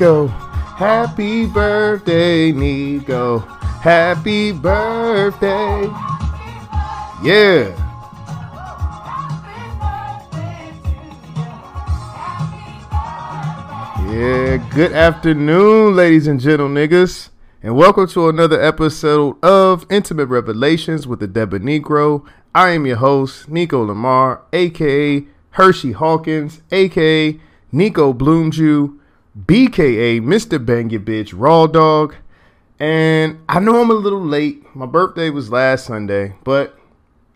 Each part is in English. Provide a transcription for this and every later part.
Nico. Happy birthday, Nico. Happy birthday. Yeah. Yeah, good afternoon, ladies and gentle niggas, and welcome to another episode of Intimate Revelations with the Deba Negro. I am your host, Nico Lamar, aka Hershey Hawkins, aka Nico Bloomju, BKA Mr. Bang Your Bitch Raw Dog. And I know I'm a little late. My birthday was last Sunday, but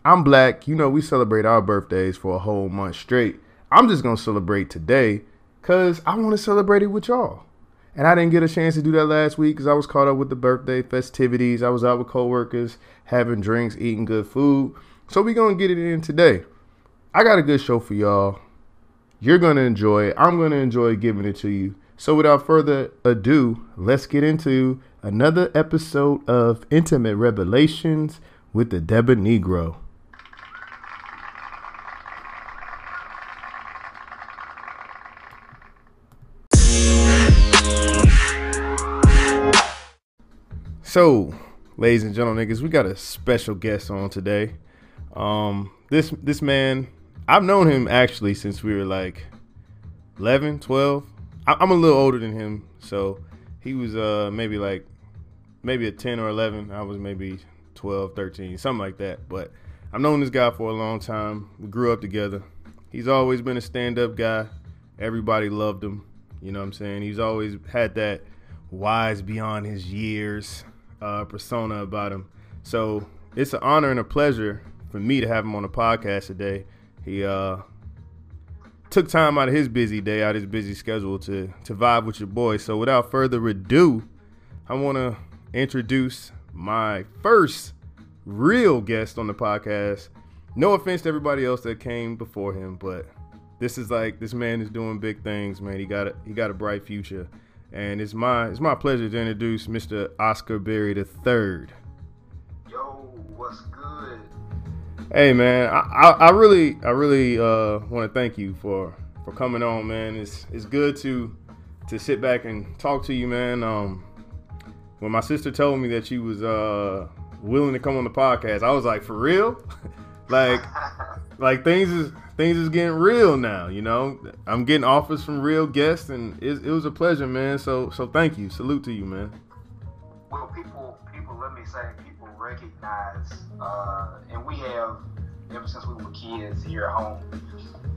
I'm black. You know, we celebrate our birthdays for a whole month straight. I'm just going to celebrate today because I want to celebrate it with y'all. And I didn't get a chance to do that last week because I was caught up with the birthday festivities. I was out with coworkers, having drinks, eating good food. So we're going to get it in today. I got a good show for y'all. You're going to enjoy it. I'm going to enjoy giving it to you. So without further ado, let's get into another episode of Intimate Revelations with the Deba Negro. So, ladies and gentlemen, niggas, we got a special guest on today. Um, this this man, I've known him actually since we were like 11, 12. I, I'm a little older than him, so he was uh maybe like maybe a 10 or 11. I was maybe 12, 13, something like that. But I've known this guy for a long time. We grew up together. He's always been a stand-up guy. Everybody loved him. You know what I'm saying? He's always had that wise beyond his years uh, persona about him. So it's an honor and a pleasure for me to have him on the podcast today. He uh, took time out of his busy day, out of his busy schedule to to vibe with your boy. So without further ado, I want to introduce my first real guest on the podcast. No offense to everybody else that came before him, but this is like this man is doing big things, man. He got a, he got a bright future, and it's my it's my pleasure to introduce Mr. Oscar Berry the third. Yo, what's good? Hey man, I, I, I really I really uh, want to thank you for for coming on, man. It's it's good to to sit back and talk to you, man. Um, when my sister told me that she was uh, willing to come on the podcast, I was like, for real, like like things is things is getting real now. You know, I'm getting offers from real guests, and it, it was a pleasure, man. So so thank you, salute to you, man. Well, people, people, let me say, recognize, uh, and we have ever since we were kids here at home.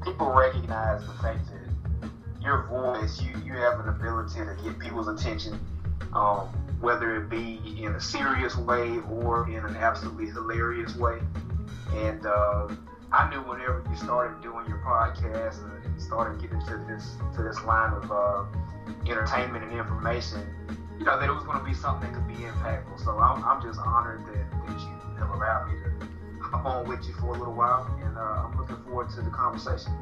People recognize the fact that your voice, you you have an ability to get people's attention, um, whether it be in a serious way or in an absolutely hilarious way. And uh, I knew whenever you started doing your podcast and started getting to this to this line of uh, entertainment and information, you know that it was going to be something that could be impactful. So I'm, I'm just honored that, that you have allowed me to hop on with you for a little while, and uh, I'm looking forward to the conversation.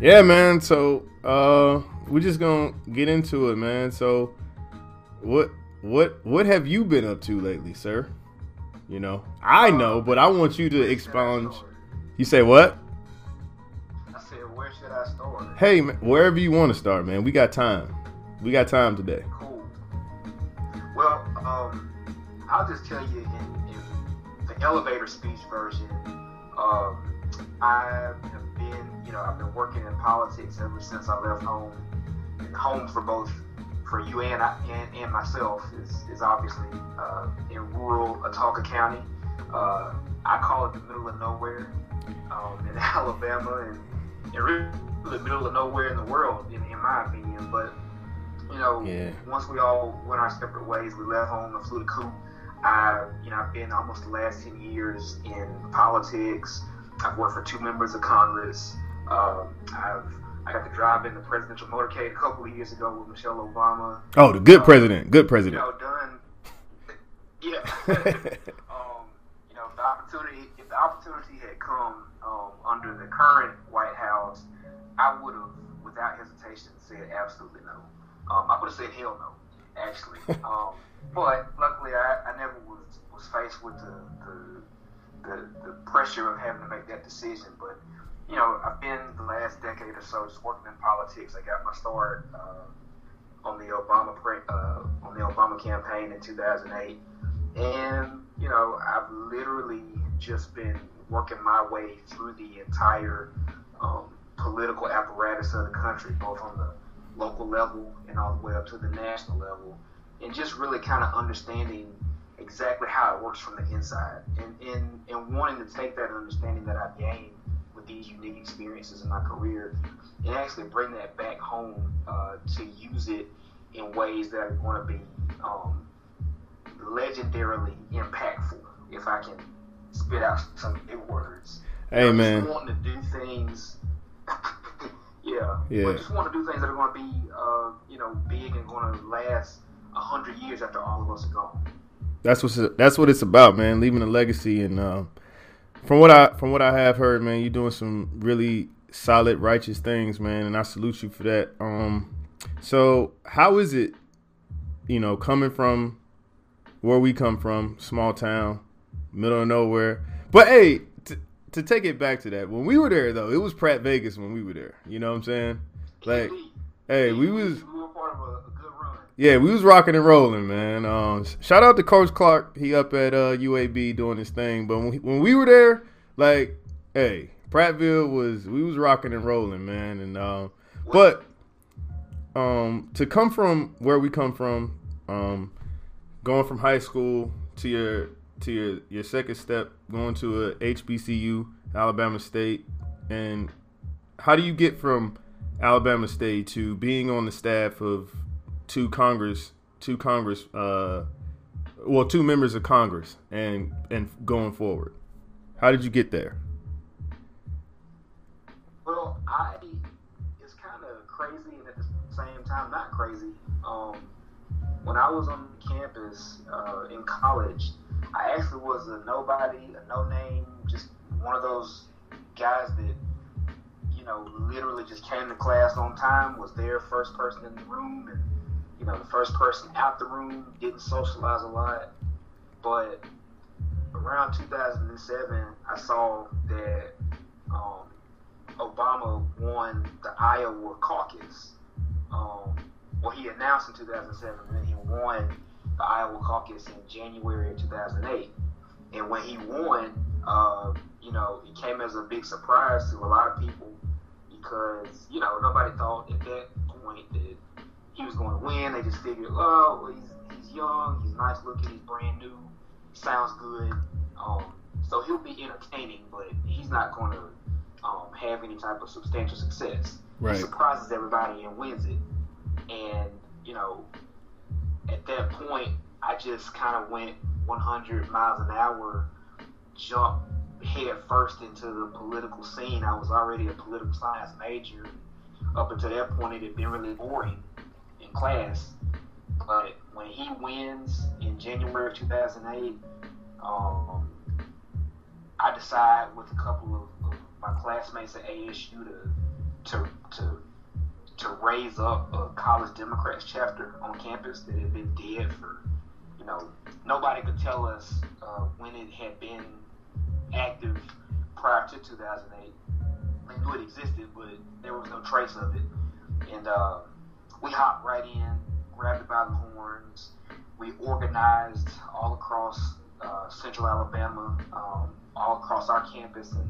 Yeah, man. So uh, we're just gonna get into it, man. So what what what have you been up to lately, sir? You know, I know, but I want you to expound. You say what? I said, where should I start? Hey, man, wherever you want to start, man. We got time. We got time today. Um, I'll just tell you in, in the elevator speech version. Um, I have been, you know, I've been working in politics ever since I left home. And home for both, for you and I, and, and myself is, is obviously uh, in rural Autauga County. Uh, I call it the middle of nowhere um, in Alabama, and, and really the middle of nowhere in the world, in, in my opinion. But you know, Yeah. once we all went our separate ways, we left home and flew to Coop. I, you know, I've been almost the last ten years in politics. I've worked for two members of Congress. Um, I've I got to drive in the presidential motorcade a couple of years ago with Michelle Obama. Oh, the good president. Good You president. know, done. Yeah. um, you know, if the opportunity, if the opportunity had come um, under the current White House, I would have, without hesitation, said absolutely no. Um, I would have said hell no, actually. um, but luckily, I, I never was was faced with the, the the the pressure of having to make that decision. But you know, I've been the last decade or so just working in politics. I got my start uh, on Obama uh, on the Obama campaign in 2008, and you know I've literally just been working my way through the entire um, political apparatus of the country, both on the local level and all the way up to the national level, and just really kind of understanding exactly how it works from the inside, and and, and wanting to take that understanding that I've gained with these unique experiences in my career, and actually bring that back home uh, to use it in ways that are going to be um, legendarily impactful. If I can spit out some big words. Hey man, wanting to do things. Yeah, Yeah. But just want to do things that are going to be, uh, you know, big and going to last a hundred years after all of us are gone. that's what's that's what it's about, man. Leaving a legacy, and uh, from what I from what I have heard, man, you're doing some really solid, righteous things, man, and I salute you for that. Um, so how is it, you know, coming from where we come from, small town, middle of nowhere? But hey, to take it back to that, when we were there though, it was Pratt Vegas when we were there. You know what I'm saying? Like, hey, we was yeah, we was rocking and rolling, man. Um, shout out to Coach Clark. He up at uh, UAB doing his thing. But when we, when we were there, like, hey, Prattville was we was rocking and rolling, man. And um, but um, to come from where we come from, um, going from high school to your to your your second step, going to a HBCU, Alabama State, and how do you get from Alabama State to being on the staff of two Congress, two Congress, uh, well, two members of Congress, and and going forward? How did you get there? Well, I it's kind of crazy and at the same time not crazy. Um, when I was on campus uh, in college, I actually was a nobody, a no name, just one of those guys that you know literally just came to class on time, was there first person in the room, and you know the first person out the room. Didn't socialize a lot, but around 2007, I saw that. Um, Obama won the Iowa caucus. Um, well, he announced in 2007, and then he won the Iowa caucus in January of 2008. And when he won, uh, you know, it came as a big surprise to a lot of people because, you know, nobody thought at that point that he was going to win. They just figured, oh, well, he's, he's young, he's nice looking, he's brand new, sounds good. Um, so he'll be entertaining, but he's not going to um, have any type of substantial success. Right. He surprises everybody and wins it. And, you know, at that point, I just kind of went 100 miles an hour, jump head first into the political scene. I was already a political science major. Up until that point, it had been really boring in class. But when he wins in January of 2008, um, I decide with a couple of, of my classmates at ASU to to to to raise up a college Democrats chapter on campus that had been dead for you know nobody could tell us uh, when it had been active prior to 2008. We knew it existed, but there was no trace of it. And uh, we hopped right in, grabbed it by the horns. We organized all across uh, Central Alabama, um, all across our campus and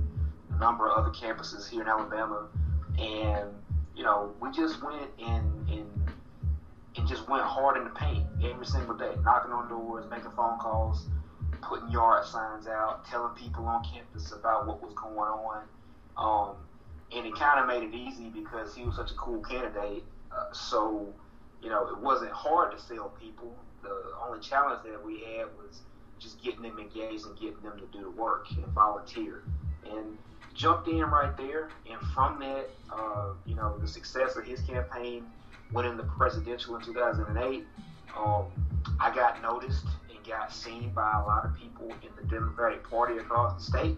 a number of other campuses here in Alabama, and you know we just went and and and just went hard in the paint every single day, knocking on doors, making phone calls, putting yard signs out, telling people on campus about what was going on. Um, and it kind of made it easy because he was such a cool candidate. Uh, so, you know, it wasn't hard to sell people. The only challenge that we had was just getting them engaged and getting them to do the work and volunteer. And jumped in right there. And from that, uh, you know, the success of his campaign, winning the presidential in 2008, um, I got noticed and got seen by a lot of people in the Democratic Party across the state.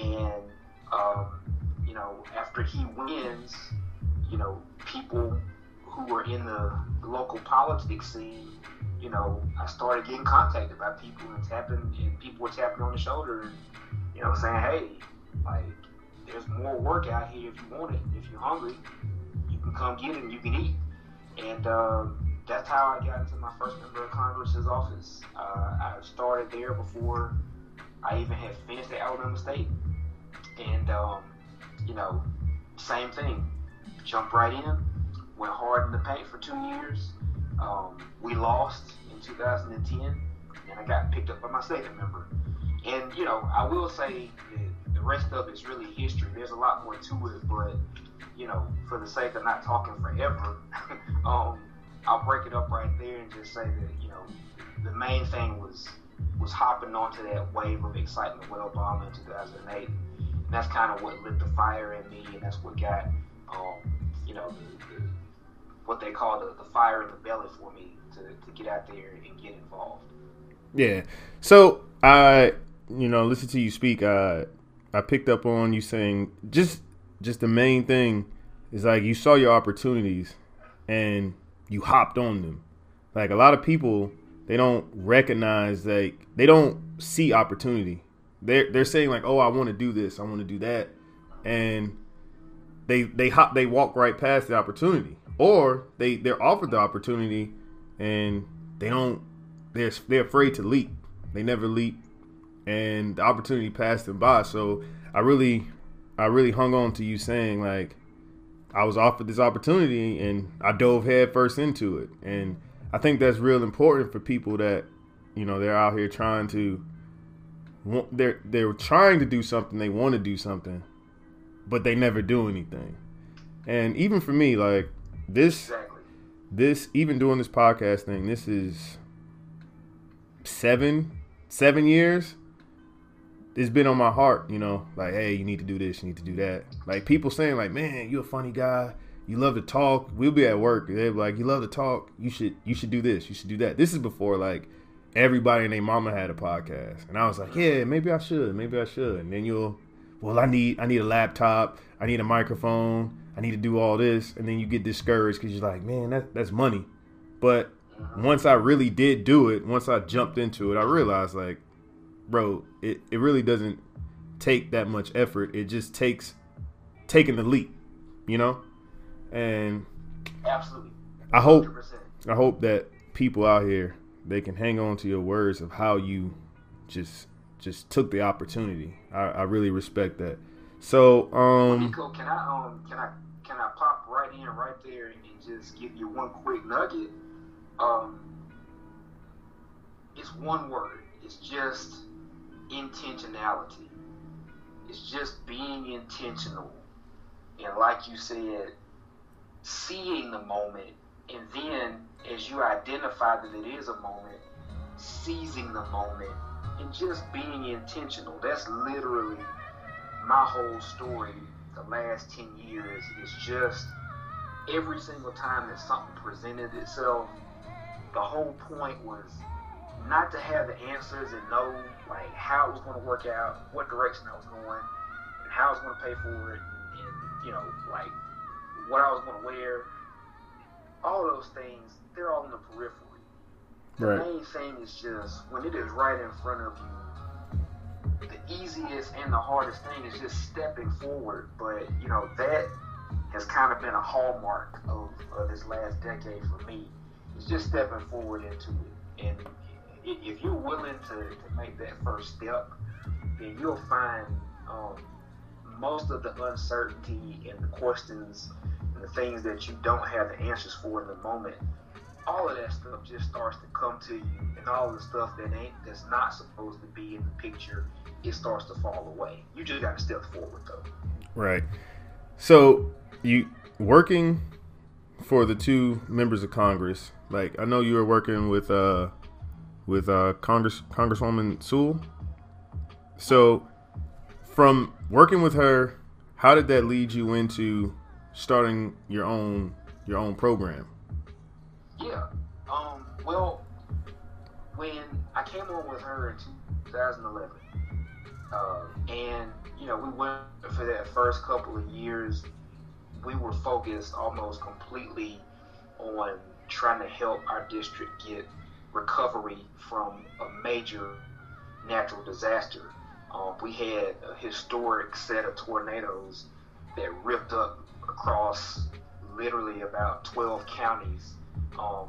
And, um, you know, after he wins, you know, people who were in the local politics scene, you know, I started getting contacted by people and tapping, and people were tapping on the shoulder and, you know, saying, hey, like, there's more work out here if you want it. If you're hungry, you can come get it and you can eat. And, um, that's how I got into my first member of Congress's office. Uh, I started there before I even had finished at Alabama State, and um, you know, same thing. Jumped right in, went hard in the paint for two years. Um, we lost in 2010, and I got picked up by my second member. And you know, I will say the rest of it's really history. There's a lot more to it, but you know, for the sake of not talking forever, um, I'll break it up right there and just say that you know, the main thing was was hopping onto that wave of excitement with Obama in 2008. And that's kind of what lit the fire in me, and that's what got, um, you know, the, the, what they call the, the fire in the belly for me to, to get out there and get involved. Yeah. So I, you know, listen to you speak. Uh, I picked up on you saying just just the main thing is like you saw your opportunities and you hopped on them. Like a lot of people, they don't recognize like they don't see opportunity. They're they're saying like, oh, I want to do this, I want to do that, and they they hop they walk right past the opportunity, or they they're offered the opportunity and they don't they're they're afraid to leap. They never leap and the opportunity passed them by. So I really, I really hung on to you saying like I was offered this opportunity and I dove headfirst into it. And I think that's real important for people that you know they're out here trying to they're they're trying to do something they want to do something but they never do anything and even for me like this this even doing this podcast thing this is seven seven years it's been on my heart, you know, like, hey, you need to do this, you need to do that. Like people saying, like, man, you're a funny guy, you love to talk. We'll be at work, they're like, you love to talk, you should you should do this, you should do that. This is before like everybody and their mama had a podcast, and I was like, yeah, maybe I should, maybe I should. And then you'll, well, I need I need a laptop, I need a microphone, I need to do all this, and then you get discouraged because you're like, man, that that's money. But once I really did do it, once I jumped into it, I realized like bro, it, it really doesn't take that much effort. It just takes taking the leap, you know? And absolutely. I hope I hope that people out here they can hang on to your words of how you just just took the opportunity. I, I really respect that. So, um, Nico, can I um can I can I pop right in right there and just give you one quick nugget? Um, it's one word. It's just intentionality. It's just being intentional. And like you said, seeing the moment, and then as you identify that it is a moment, seizing the moment, and just being intentional. That's literally my whole story the last 10 years. Is just every single time that something presented itself, the whole point was not to have the answers and know like how it was going to work out, what direction I was going, and how I was going to pay for it, and, you know like what I was going to wear. All those things, they're all in the periphery. The right. main thing is just when it is right in front of you. The easiest and the hardest thing is just stepping forward. But you know that has kind of been a hallmark of, of this last decade for me. It's just stepping forward into it and if you're willing to, to make that first step, then you'll find um, most of the uncertainty and the questions and the things that you don't have the answers for in the moment. All of that stuff just starts to come to you, and all the stuff that ain't that's not supposed to be in the picture, it starts to fall away. You just got to step forward, though. Right. So you working for the two members of Congress. Like I know you were working with uh with uh, Congress Congresswoman Sewell. So, from working with her, how did that lead you into starting your own your own program? Yeah. Um. Well, when I came on with her in 2011, uh, and you know we went for that first couple of years, we were focused almost completely on trying to help our district get recovery from a major natural disaster. Um, we had a historic set of tornadoes that ripped up across literally about 12 counties. Um,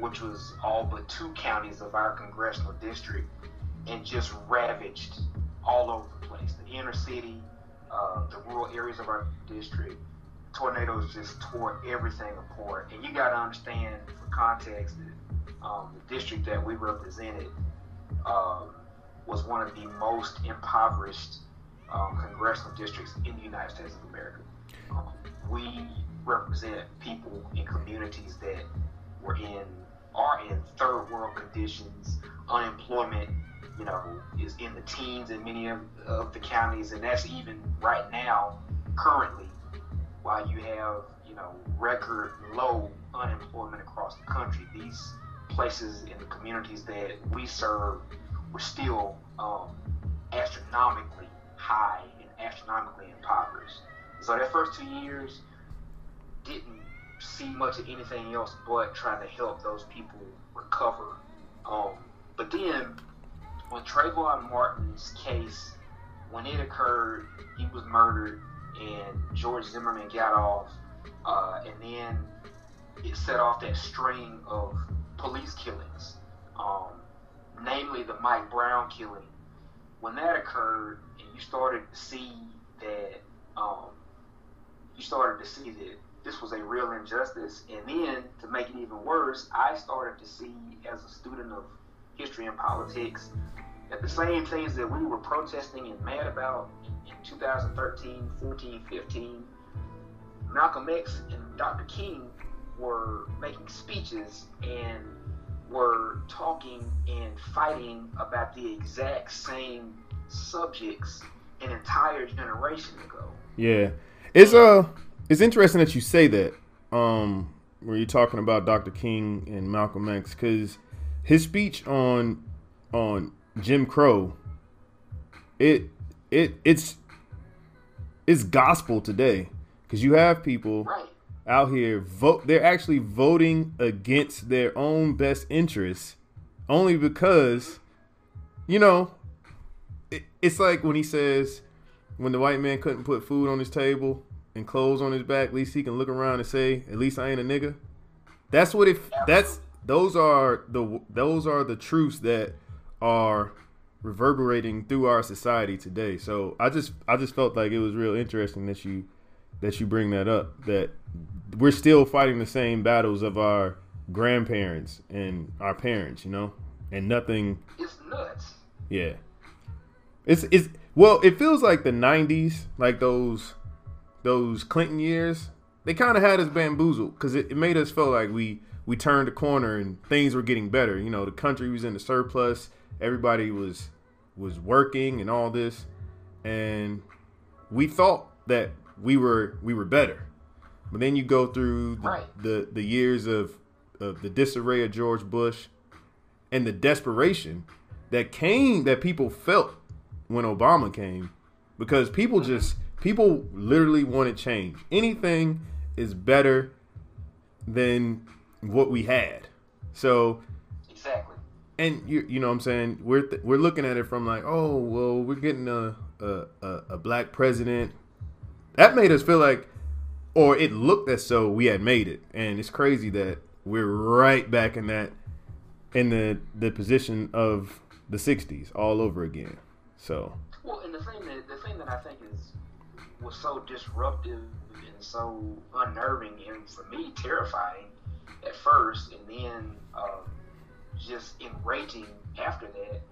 which was all but two counties of our congressional district, and just ravaged all over the place. The inner city, uh, the rural areas of our district. Tornadoes just tore everything apart. And you got to understand, for context, um, the district that we represented um, was one of the most impoverished um, congressional districts in the United States of America. Um, we represent people in communities that were in are in third world conditions, unemployment, you know, is in the teens in many of, of the counties, and that's even right now, currently, while you have, you know, record low unemployment across the country. These places in the communities that we serve were still um, astronomically high and astronomically impoverished. So that first two years didn't see much of anything else but trying to help those people recover. Um, but then when Trayvon Martin's case, when it occurred, he was murdered, and George Zimmerman got off, uh, and then it set off that string of police killings, um, namely the Mike Brown killing. When that occurred, and you started to see that, um, you started to see that this was a real injustice, and then to make it even worse, I started to see as a student of history and politics that the same things that we were protesting and mad about in 2013, 14, 15, Malcolm X and Dr. King were making speeches and were talking and fighting about the exact same subjects an entire generation ago. Yeah. It's uh it's interesting that you say that. Um where you're talking about Dr. King and Malcolm X cuz his speech on on Jim Crow it it it's it's gospel today cuz you have people Right. Out here vote they're actually voting against their own best interests only because you know it, it's like when he says when the white man couldn't put food on his table and clothes on his back at least he can look around and say at least i ain't a nigga. That's what if that's those are the those are the truths that are reverberating through our society today. So i just i just felt like it was real interesting that you that you bring that up that we're still fighting the same battles of our grandparents and our parents you know and nothing It's nuts. yeah. It's it's well, it feels like the '90s, like those those Clinton years. They kind of had us bamboozled because it, it made us feel like we we turned the corner and things were getting better. You know, the country was in the surplus. Everybody was was working and all this, and we thought that we were we were better. But then you go through the Right. the, the years of of the disarray of George Bush and the desperation that came that people felt when Obama came because people mm-hmm. just people literally wanted change. Anything is better than what we had. So Exactly. and you you know what I'm saying we're th- we're looking at it from like oh well we're getting a a, a a black president that made us feel like or it looked as so we had made it. And it's crazy that we're right back in that in the the position of the 60s all over again. So Well, and the thing that the thing that I think is was so disruptive and so unnerving and for me terrifying at first, and then um, just enraging after that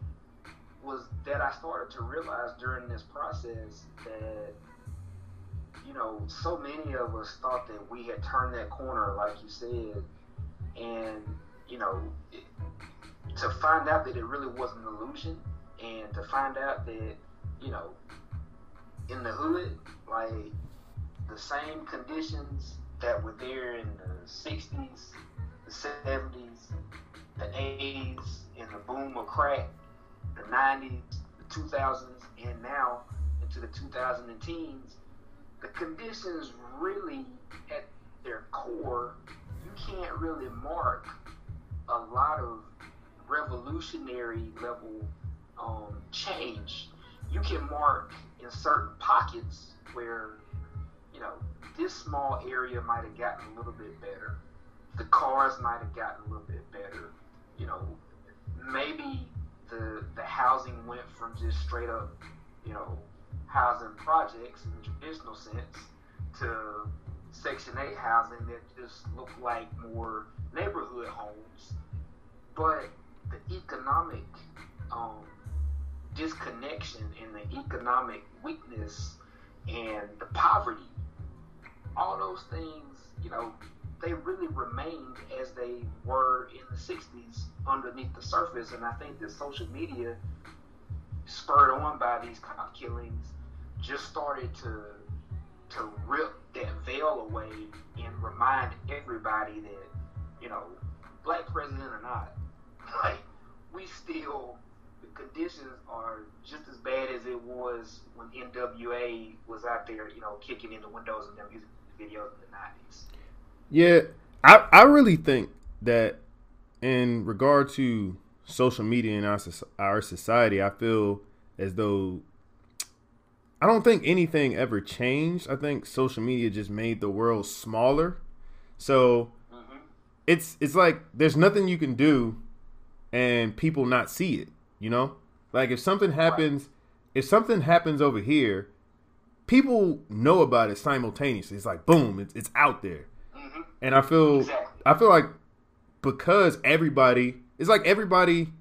was that I started to realize during this process that you know so many of us thought that we had turned that corner, like you said, and you know. It, to find out that it really was an illusion and to find out that you know in the hood like the same conditions that were there in the 60s the 70s the 80s in the boom of crack the 90s the 2000s and now into the 2010s the conditions really at their core you can't really mark a lot of revolutionary level um, change. You can mark in certain pockets where, you know, this small area might have gotten a little bit better. The cars might have gotten a little bit better. you know, maybe the the housing went from just straight up, you know, housing projects in the traditional sense to Section 8 housing that just looked like more neighborhood homes. But the economic um, disconnection and the economic weakness and the poverty, all those things, you know, they really remained as they were in the 60s underneath the surface. And I think that social media, spurred on by these cop killings, just started to to rip that veil away and remind everybody that, you know, black president or not, like we still the conditions are just as bad as it was when NWA was out there, you know, kicking in the windows of their music videos in the nineties. Yeah, I I really think that in regard to social media in our our society, I feel as though I don't think anything ever changed. I think social media just made the world smaller. So mm-hmm. it's it's like there's nothing you can do and people not see it, you know? Like if something happens right. if something happens over here, people know about it simultaneously. It's like boom, it's it's out there. Mm-hmm. And I feel exactly. I feel like because everybody it's like everybody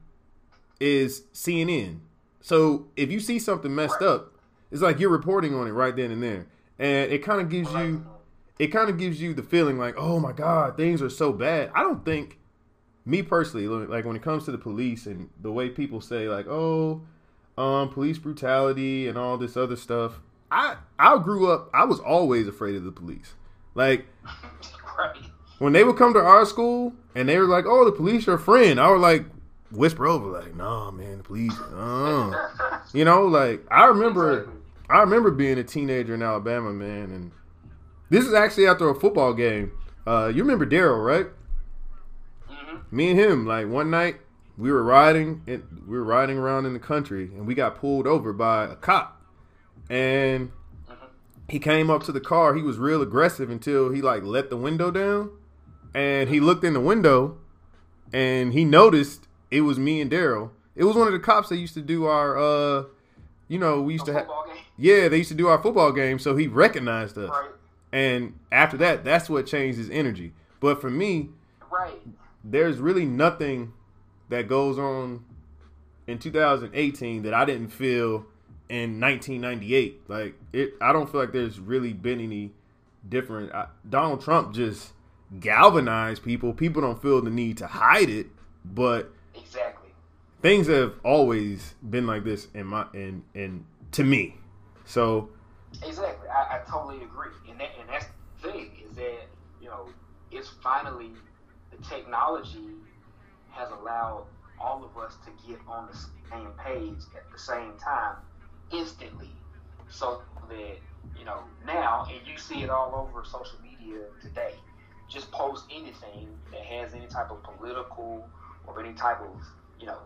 is CNN. So if you see something messed right. up, it's like you're reporting on it right then and there, and it kind of gives you, it kind of gives you the feeling like, oh my god, things are so bad. I don't think, me personally, like when it comes to the police and the way people say like, oh, um, police brutality and all this other stuff. I I grew up. I was always afraid of the police. Like, right. when they would come to our school and they were like, "Oh, the police are a friend," I was like, whisper over like, "Nah, man, the police." Uh. you know, like I remember I remember being a teenager in Alabama, man, and this is actually after a football game. Uh, you remember Daryl, right? Mm-hmm. Me and him, like one night, we were riding, and we were riding around in the country, and we got pulled over by a cop, and mm-hmm. he came up to the car. He was real aggressive until he like let the window down, and he looked in the window, and he noticed it was me and Daryl. It was one of the cops that used to do our, uh, you know, we used to have yeah, they used to do our football game, so he recognized us. Right. And after that, that's what changed his energy. But for me, right, there's really nothing that goes on in 2018 that I didn't feel in 1998. Like it, I don't feel like there's really been any different. I, Donald Trump just galvanized people. People don't feel the need to hide it, but exactly things have always been like this in my in in to me. So exactly, I, I totally agree, and that, and that's the thing is that you know it's finally the technology has allowed all of us to get on the same page at the same time instantly, so that you know now, and you see it all over social media today. Just post anything that has any type of political or any type of you know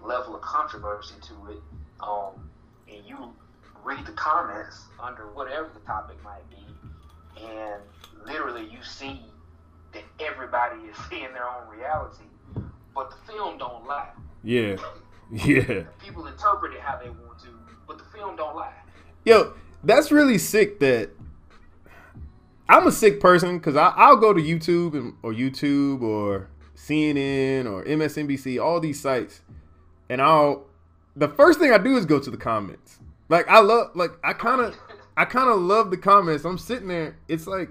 level of controversy to it, um, and you read the comments under whatever the topic might be, and literally you see that everybody is seeing their own reality, but the film don't lie. Yeah, yeah. People interpret it how they want to, but the film don't lie. Yo, that's really sick. That I'm a sick person because I'll go to YouTube and, or YouTube or CNN or MSNBC, all these sites, and I'll the first thing I do is go to the comments. Like I love, like I kind of, I kind of love the comments. I'm sitting there. It's like,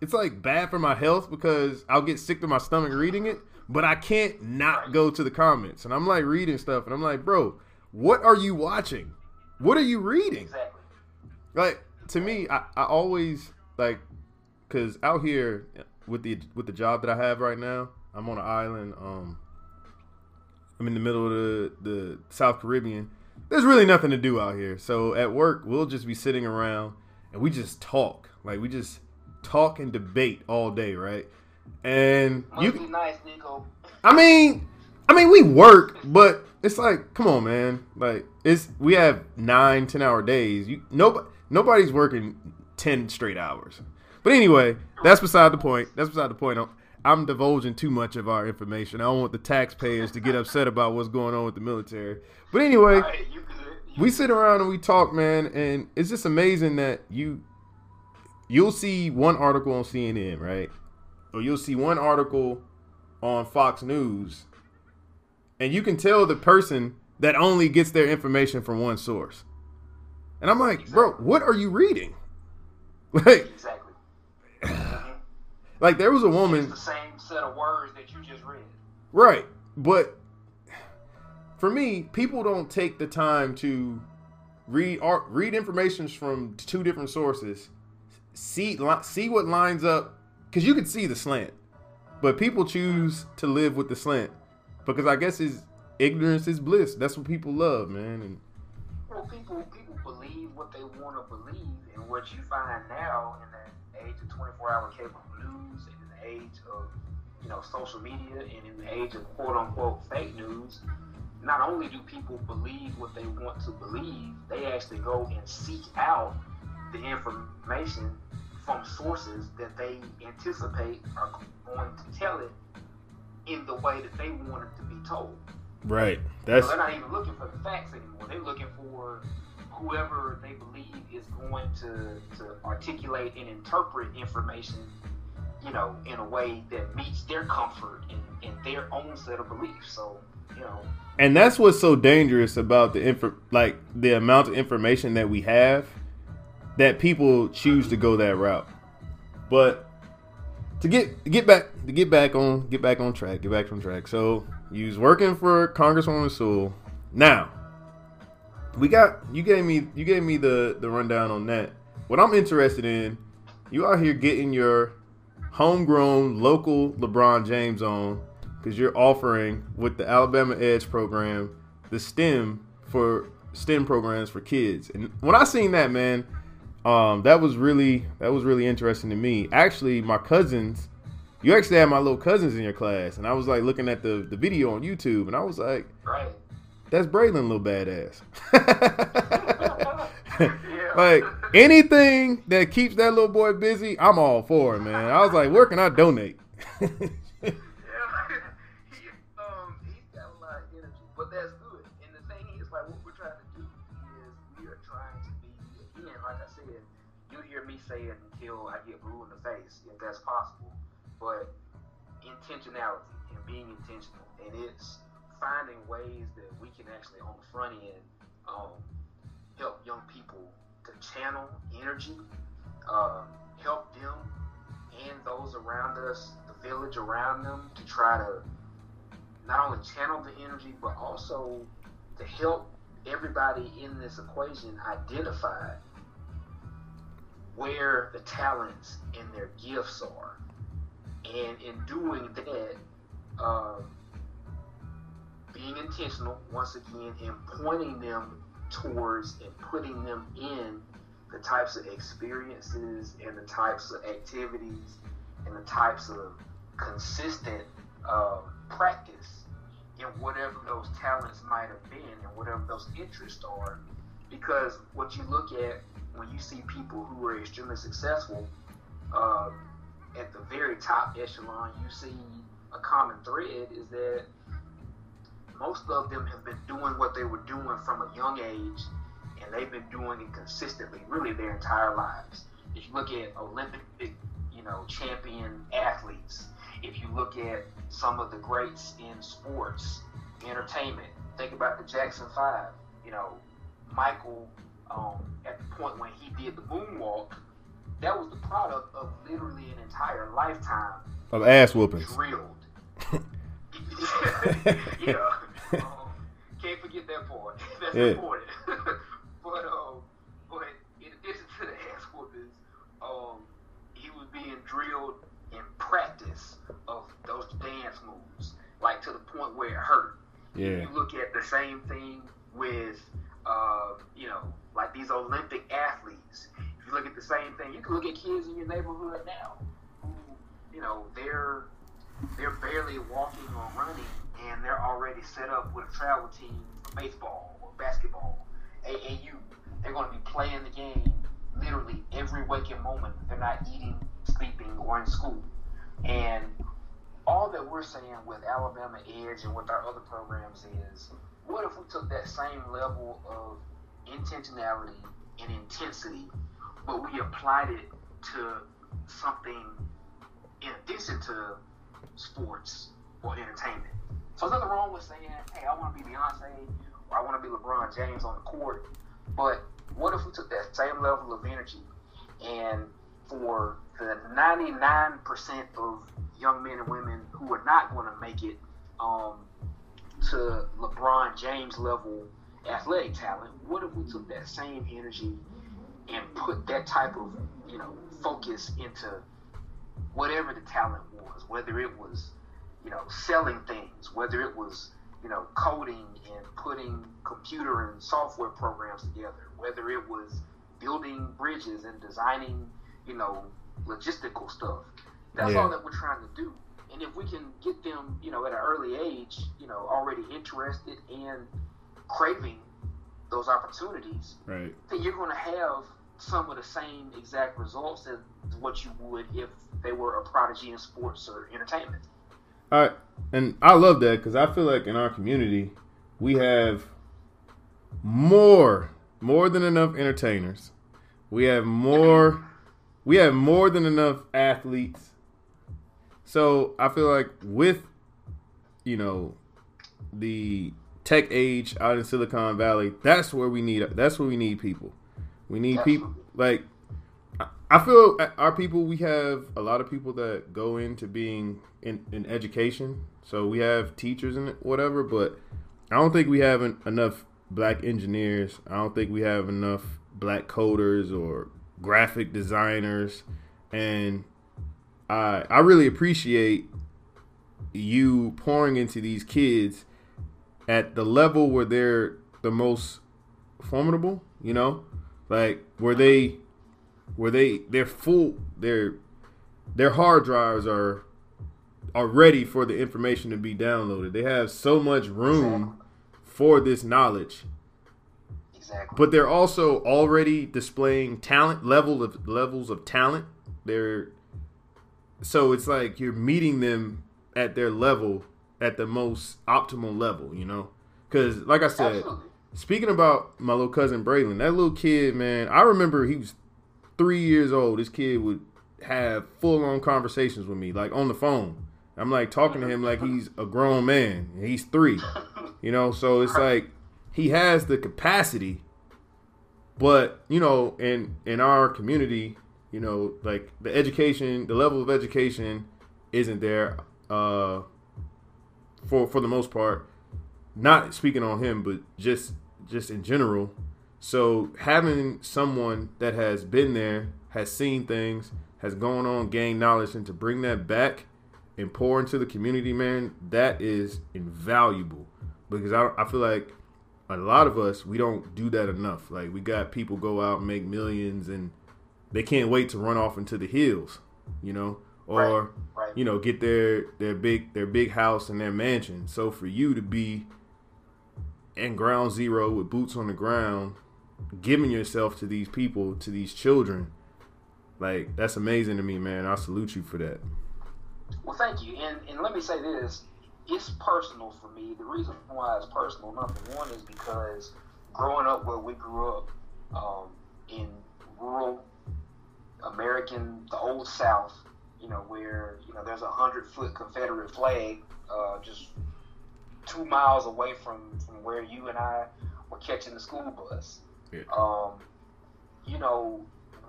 it's like bad for my health because I'll get sick to my stomach reading it. But I can't not go to the comments, and I'm like reading stuff, and I'm like, bro, what are you watching? What are you reading? Exactly. Like to me, I, I always like, cause out here with the with the job that I have right now, I'm on an island. Um, I'm in the middle of the the South Caribbean there's really nothing to do out here. So at work, we'll just be sitting around and we just talk. Like we just talk and debate all day, right? And Must you nice, Nico. I mean, I mean we work, but it's like, come on, man. Like it's we have nine, ten hour days. You nobody nobody's working ten straight hours. But anyway, that's beside the point. That's beside the point. I'm divulging too much of our information. I don't want the taxpayers to get upset about what's going on with the military. But anyway, Right, you. You we sit around and we talk, man, and it's just amazing that you you'll see one article on CNN, right? Or you'll see one article on Fox News, and you can tell the person that only gets their information from one source. And I'm like, bro, what are you reading? Like, Exactly. Like there was a It's woman, the same set of words that you just read. right? But for me, people don't take the time to read art, read information from two different sources, see see what lines up, because you can see the slant, but people choose to live with the slant because I guess is ignorance is bliss. That's what people love, man. And Well, people people believe what they want to believe, and what you find now in the age of 24-hour cable news, and in the age of you know social media, and in the age of quote unquote fake news. Not only do people believe what they want to believe, they actually go and seek out the information from sources that they anticipate are going to tell it in the way that they want it to be told. right, So that's they're not even looking for the facts anymore. They're looking for whoever they believe is going to, to articulate and interpret information, you know, in a way that meets their comfort and, and their own set of beliefs. So, you know, and that's what's so dangerous about the info, like the amount of information that we have, that people choose to go that route. But to get get back to get back on get back on track, get back on track. So you was working for Congresswoman Sewell. Now we got you gave me you gave me the the rundown on that. What I'm interested in, you out here getting your homegrown local LeBron James on because you're offering with the Alabama Edge program the STEM for STEM programs for kids. And when I seen that, man, um, that was really that was really interesting to me. Actually, my cousins, you actually had my little cousins in your class, and I was like looking at the the video on YouTube, and I was like, right? That's Braylon, little badass. like anything that keeps that little boy busy, I'm all for it, man. I was like, where can I donate? Yeah, he, um, he's got a lot of energy, but that's good. And the thing is, like, what we're trying to do is we are trying to be, again, like I said, you hear me say it until I get blue in the face, if that's possible. But intentionality and being intentional, and it's finding ways that actually, on the front end, um, help young people to channel energy, um, help them and those around us, the village around them, to try to not only channel the energy, but also to help everybody in this equation identify where the talents and their gifts are. And in doing that, uh, being intentional, once again, and pointing them towards and putting them in the types of experiences and the types of activities and the types of consistent uh, practice in whatever those talents might have been and whatever those interests are. Because what you look at when you see people who are extremely successful um, at the very top echelon, you see a common thread is that most of them have been doing what they were doing from a young age and they've been doing it consistently really their entire lives. If you look at Olympic, you know, champion athletes, if you look at some of the greats in sports, entertainment, think about the Jackson Five. You know, Michael, um, at the point when he did the moonwalk, that was the product of literally an entire lifetime of ass whoopings. drilled. yeah. Yeah. important. but um, but in addition to the ass whoopings, um, he was being drilled in practice of those dance moves, like to the point where it hurt. Yeah. You look at the same thing with, uh, you know, like these Olympic athletes. If you look at the same thing, you can look at kids in your neighborhood now who, you know, they're they're barely walking or running, and they're already set up with a travel team for baseball basketball, AAU. They're going to be playing the game literally every waking moment. They're not eating, sleeping, or in school. And all that we're saying with Alabama Edge and with our other programs is, what if we took that same level of intentionality and intensity, but we applied it to something in addition to sports or entertainment? So there's nothing wrong with saying, hey, I want to be Beyonce I want to be LeBron James on the court, but what if we took that same level of energy and for the 99% of young men and women who are not going to make it um, to LeBron James level athletic talent, what if we took that same energy and put that type of you know focus into whatever the talent was, whether it was you know selling things, whether it was you know coding and putting computer and software programs together, whether it was building bridges and designing you know logistical stuff. That's yeah. all that we're trying to do. And if we can get them, you know, at an early age, you know, already interested and craving those opportunities, right. then you're going to have some of the same exact results as what you would if they were a prodigy in sports or entertainment. Right, and I love that because I feel like in our community we have more, more than enough entertainers. We have more, we have more than enough athletes. So I feel like with, you know, the tech age out in Silicon Valley, that's where we need that's where we need people. We need people like I feel uh, our people we have a lot of people that go into being in, in education. So we have teachers and whatever, but I don't think we have enough black engineers. I don't think we have enough black coders or graphic designers and I I really appreciate you pouring into these kids at the level where they're the most formidable, you know? Like where they where they they're full their their hard drives are are ready for the information to be downloaded. They have so much room for this knowledge. Exactly. But they're also already displaying talent level of levels of talent. They're so it's like you're meeting them at their level at the most optimal level, you know? Because, like I said, Absolutely. speaking about my little cousin Braylon, that little kid, man, I remember he was three years old. This kid would have full on conversations with me, like on the phone. I'm like talking to him like he's a grown man. He's three, you know? So it's like he has the capacity, but, you know, in, in our community, you know, like the education, the level of education isn't there. Uh, for for the most part. Not speaking on him, but just just in general. So having someone that has been there, has seen things, has gone on, gained knowledge, and to bring that back and pour into the community, man, that is invaluable. Because I, I feel like a lot of us we don't do that enough. Like we got people go out and make millions, and they can't wait to run off into the hills, you know or right, right. you know get their their big their big house and their mansion. So for you to be in ground zero with boots on the ground, giving yourself to these people, to these children, like that's amazing to me, man. I salute you for that. Well, thank you. And and let me say this: it's personal for me. The reason why it's personal, number one, is because growing up where we grew up um, in rural American, the old South, you know, where you know there's a hundred foot Confederate flag uh, just two miles away from from where you and I were catching the school bus. Yeah. Um, you know,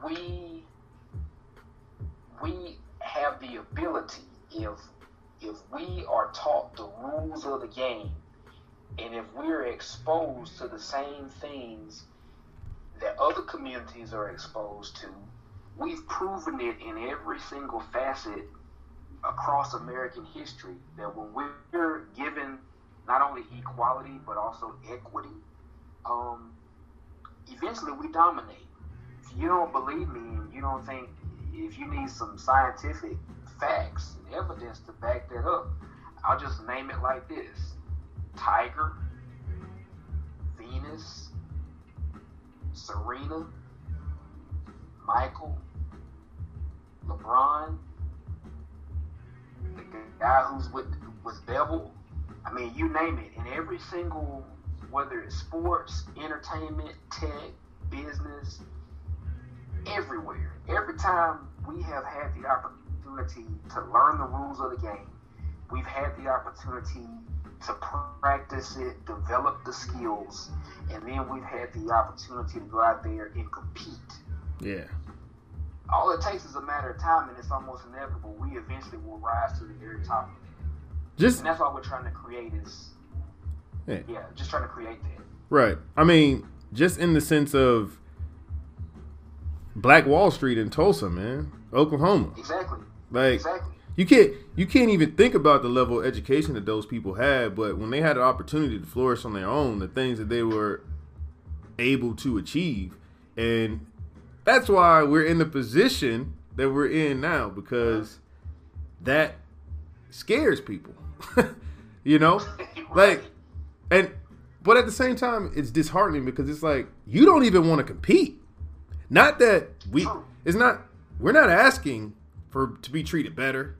we we have the ability if if we are taught the rules of the game and if we're exposed to the same things that other communities are exposed to we've proven it in every single facet across American history that when we're given not only equality but also equity, um, eventually we dominate. If you don't believe me and you don't think, if you need some scientific facts and evidence to back that up, I'll just name it like this Tiger, Venus, Serena, Michael, LeBron, the guy who's with with Bevel. I mean, you name it. In every single, whether it's sports, entertainment, tech, business, everywhere. Every time we have had the opportunity to learn the rules of the game, we've had the opportunity to practice it, develop the skills, and then we've had the opportunity to go out there and compete. Yeah. All it takes is a matter of time, and it's almost inevitable. We eventually will rise to the very top. Just And that's all we're trying to create is, Yeah. yeah, just trying to create that. right. I mean, just in the sense of Black Wall Street in Tulsa, man, Oklahoma. Exactly. Like Exactly. you can't you can't even think about the level of education that those people had, but when they had an opportunity to flourish on their own, the things that they were able to achieve, and that's why we're in the position that we're in now because that scares people. you know, like and but at the same time it's disheartening because it's like you don't even want to compete not that we it's not we're not asking for to be treated better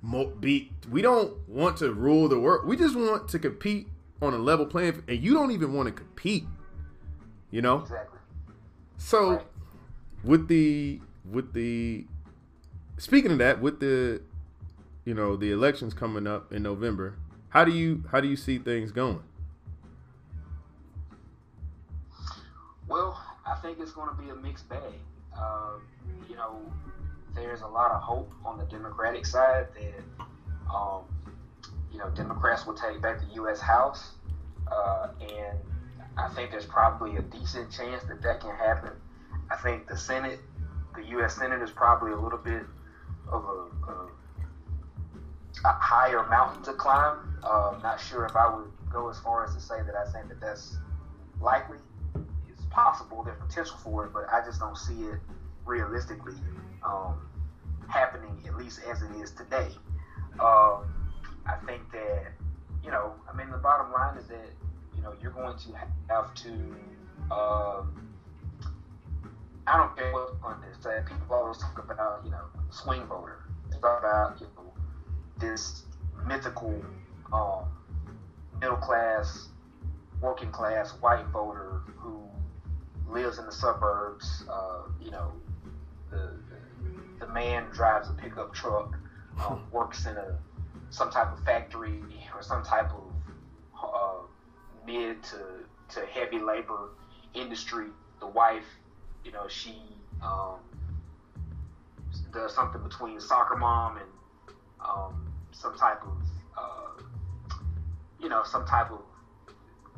Mo, be we don't want to rule the world we just want to compete on a level playing field, and you don't even want to compete you know exactly. so Right. with the with the speaking of that, with the you know the elections coming up in November, how do you how do you see things going? Well, I think it's going to be a mixed bag. Um, you know, there's a lot of hope on the Democratic side that, um, you know, Democrats will take back the U.S. House, uh, and I think there's probably a decent chance that that can happen. I think the Senate, the U.S. Senate, is probably a little bit of a, a, a higher mountain to climb. Uh, not sure if I would go as far as to say that I think that that's likely it's possible there's potential for it, but I just don't see it realistically um, happening at least as it is today. Um, I think that you know, I mean, the bottom line is that you know you're going to have to. Um, I don't care what on this. People always talk about, you know, swing voter. They talk about you know this mythical um, middle class working class white voter who lives in the suburbs. Uh, you know, the, the the man drives a pickup truck, um, works in a some type of factory or some type of uh, mid to to heavy labor industry. The wife, you know, she um, does something between soccer mom and um, some type of uh, you know some type of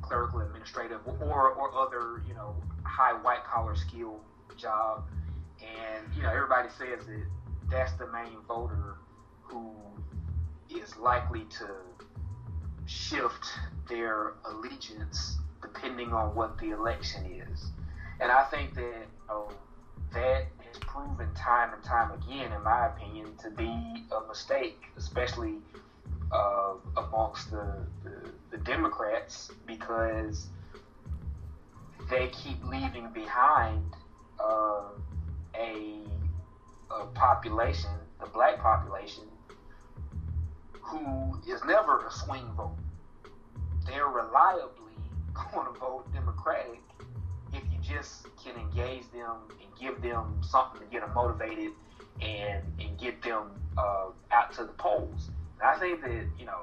clerical administrative or or other you know high white collar skill job. And you know everybody says that that's the main voter who is likely to shift their allegiance depending on what the election is. And i think that you know, that has proven time and time again in my opinion to be a mistake especially uh, amongst the, the, the Democrats because they keep leaving behind uh, a, a population, the black population, who is never a swing vote. They're reliably going to vote Democratic if you just can engage them and give them something to get them motivated and, and get them uh, out to the polls. I think that, you know,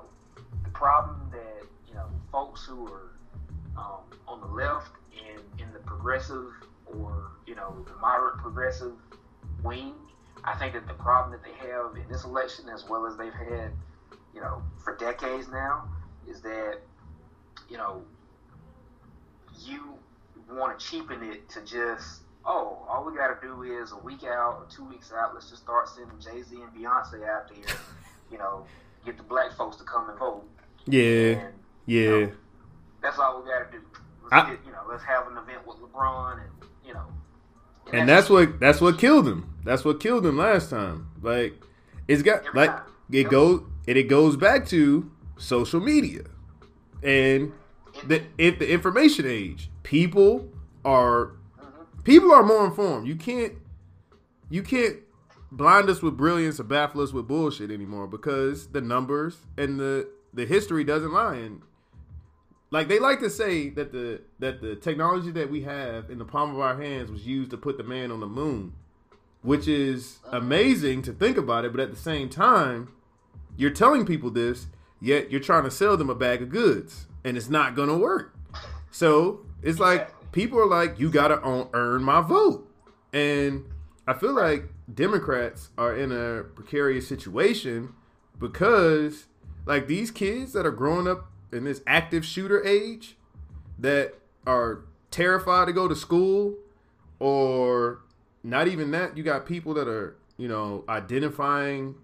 the problem that, you know, folks who are um, on the left and in the progressive or, you know, the moderate progressive wing, I think that the problem that they have in this election, as well as they've had, you know, for decades now, is that, you know, you want to cheapen it to just, oh, all we got to do is a week out or two weeks out, let's just start sending Jay Z and Beyonce out there, you know, get the black folks to come and vote. Yeah, And, yeah. you know, that's all we got to do. Let's I- get, you know, let's have an event with LeBron and, you know. And that's what that's what killed him. That's what killed him last time. Like it's got Every like time. it Yep. goes and it goes back to social media and the in the information age. People are Mhm. people are more informed. You can't you can't blind us with brilliance or baffle us with bullshit anymore because the numbers and the the history doesn't lie. And like they like to say that the that the technology that we have in the palm of our hands was used to put the man on the moon, which is amazing to think about it. But at the same time, you're telling people this, yet you're trying to sell them a bag of goods, and it's not gonna work. So it's like people are like, you gotta own, earn my vote, and I feel like Democrats are in a precarious situation because like these kids that are growing up in this active shooter age that are terrified to go to school or not even that you got people that are you know identifying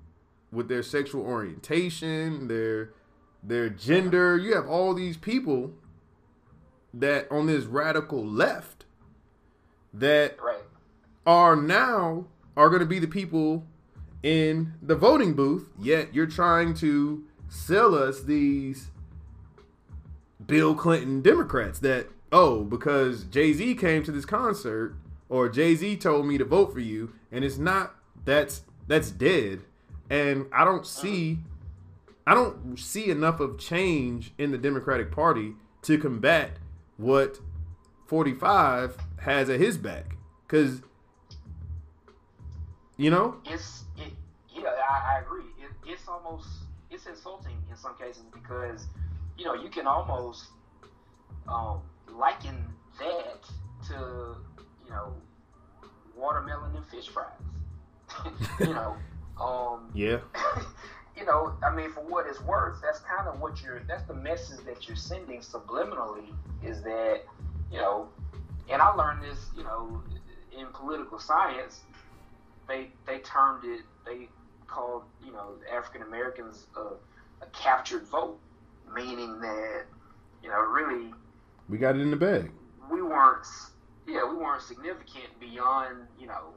with their sexual orientation their their gender you have all these people that on this radical left that Right. are now are going to be the people in the voting booth yet you're trying to sell us these bill clinton democrats that oh because jay-z came to this concert or jay-z told me to vote for you and it's not that's that's dead. And i don't see i don't see enough of change in the democratic party to combat what 45 has at his back. Because you know it's it, yeah, I, I agree. It, it's almost it's insulting in some cases because you know you can almost um, liken that to you know watermelon and fish fries. you know, um, yeah you know, I mean, for what it's worth, that's kind of what you're. That's the message that you're sending subliminally. Is that you know, and I learned this, you know, in political science. They they termed it. They called you know African Americans a, a captured vote, meaning that you know really we got it in the bag we weren't yeah we weren't significant beyond you know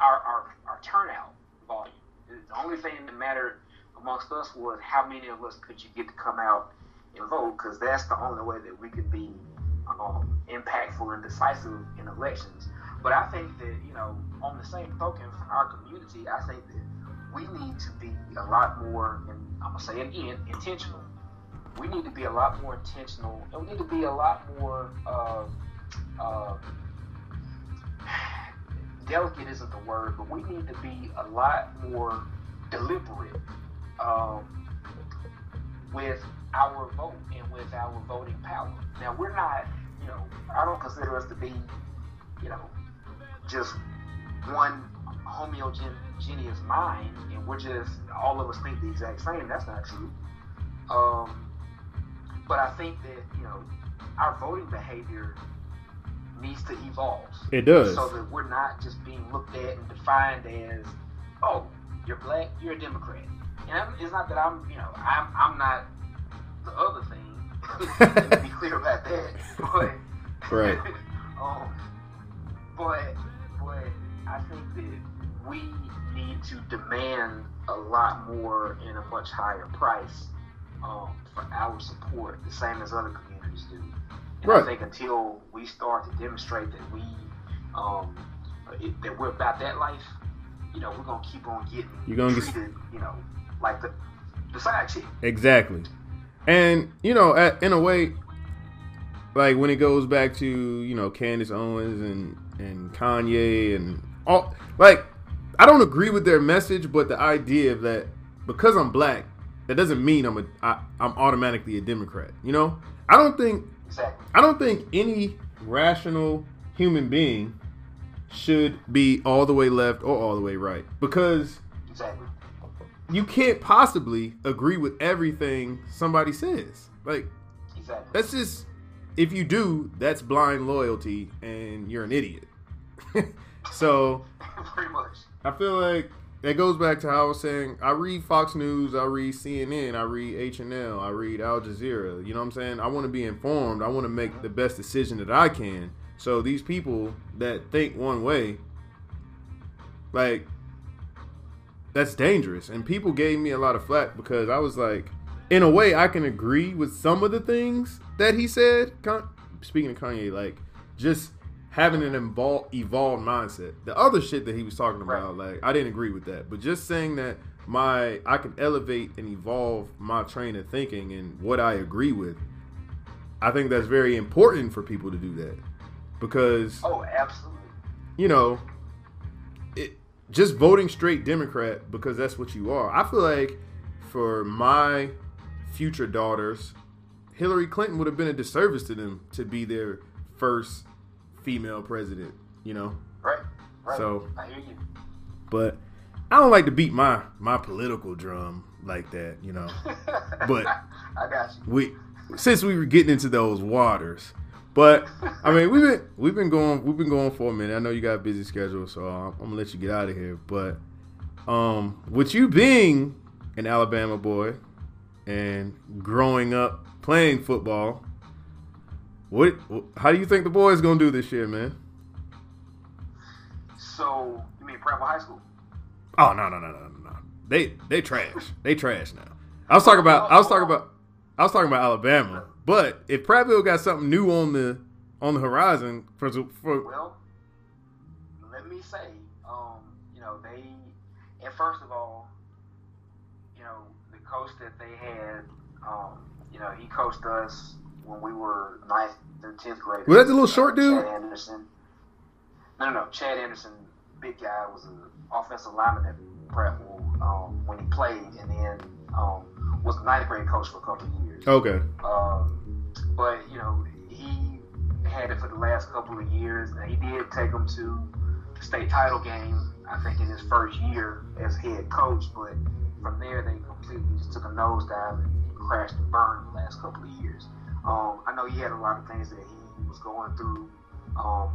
our our, our turnout volume the only thing that mattered amongst us was how many of us could you get to come out and vote because that's the only way that we could be um, impactful and decisive in elections but i think that you know on the same token for our community i think that we need to be a lot more and i'm gonna say it again intentional. We need to be a lot more intentional and we need to be a lot more uh, uh, delicate isn't the word but we need to be a lot more deliberate um, with our vote and with our voting power. Now we're not you know i don't consider us to be you know just one homogeneous mind and we're just all of us think the exact same that's not true um, but I think that you know our voting behavior needs to evolve. It does. So that we're not just being looked at and defined as, oh, you're black, you're a Democrat. And I'm, it's not that I'm, you know, I'm I'm not the other thing. Me be clear about that. But Right. um, but but I think that we need to demand a lot more and a much higher price um, for our support, the same as other communities do. And Right. I think until we start to demonstrate that we um, it, that we're about that life, you know, we're gonna keep on getting You're gonna get- treated, you know, like the the side chick. Exactly. And, you know, at, in a way, like when it goes back to, you know, Candace Owens and, and Kanye and all, like, I don't agree with their message, but the idea that because I'm black, that doesn't mean I'm a, I, I'm automatically a Democrat. You know, I don't think Exactly. I don't think any rational human being should be all the way left or all the way right because Exactly. you can't possibly agree with everything somebody says. Like Exactly. that's just if you do, that's blind loyalty and you're an idiot. so Pretty much. I feel like it goes back to how I was saying. I read Fox News, I read CNN, I read H and L, I read Al Jazeera. You know what I'm saying? I want to be informed. I want to make the best decision that I can. So these people that think one way, like, that's dangerous. And people gave me a lot of flack because I was like, in a way, I can agree with some of the things that he said. Con- Speaking of Kanye, like, just having an evolved, evolved mindset. The other shit that he was talking about, right. like I didn't agree with that, but just saying that my I can elevate and evolve my train of thinking and what I agree with. I think that's very important for people to do that because oh, absolutely. You know, it just voting straight Democrat because that's what you are. I feel like for my future daughters, Hillary Clinton would have been a disservice to them to be their first female president. You know, right? Right. So I hear you. But I don't like to beat my my political drum like that. You know, but I got you. We since we were getting into those waters. But I mean, we've been we've been going we've been going for a minute. I know you got a busy schedule, so I'm, I'm gonna let you get out of here. But um, with you being an Alabama boy and growing up playing football, what how do you think the boys gonna do this year, man? So you mean Prattville High School? Oh no no no no no! They they trash. they trash now. I was talking about I was talking about I was talking about Alabama. But if Prattville got something new on the on the horizon for, for well, let me say, um, you know, they and first of all, you know, the coach that they had, um, you know, he coached us when we were ninth and tenth grade. Was that the little short dude? Chad Anderson. No, no, no. Chad Anderson, big guy, was an offensive lineman at Prattville um, when he played, and then um, was the ninth grade coach for a couple of years. Okay. Um, but you know, he had it for the last couple of years, and he did take them to the state title game. I think in his first year as head coach, but from there they completely just took a nosedive and crashed and burned the last couple of years. Um, I know he had a lot of things that he was going through um,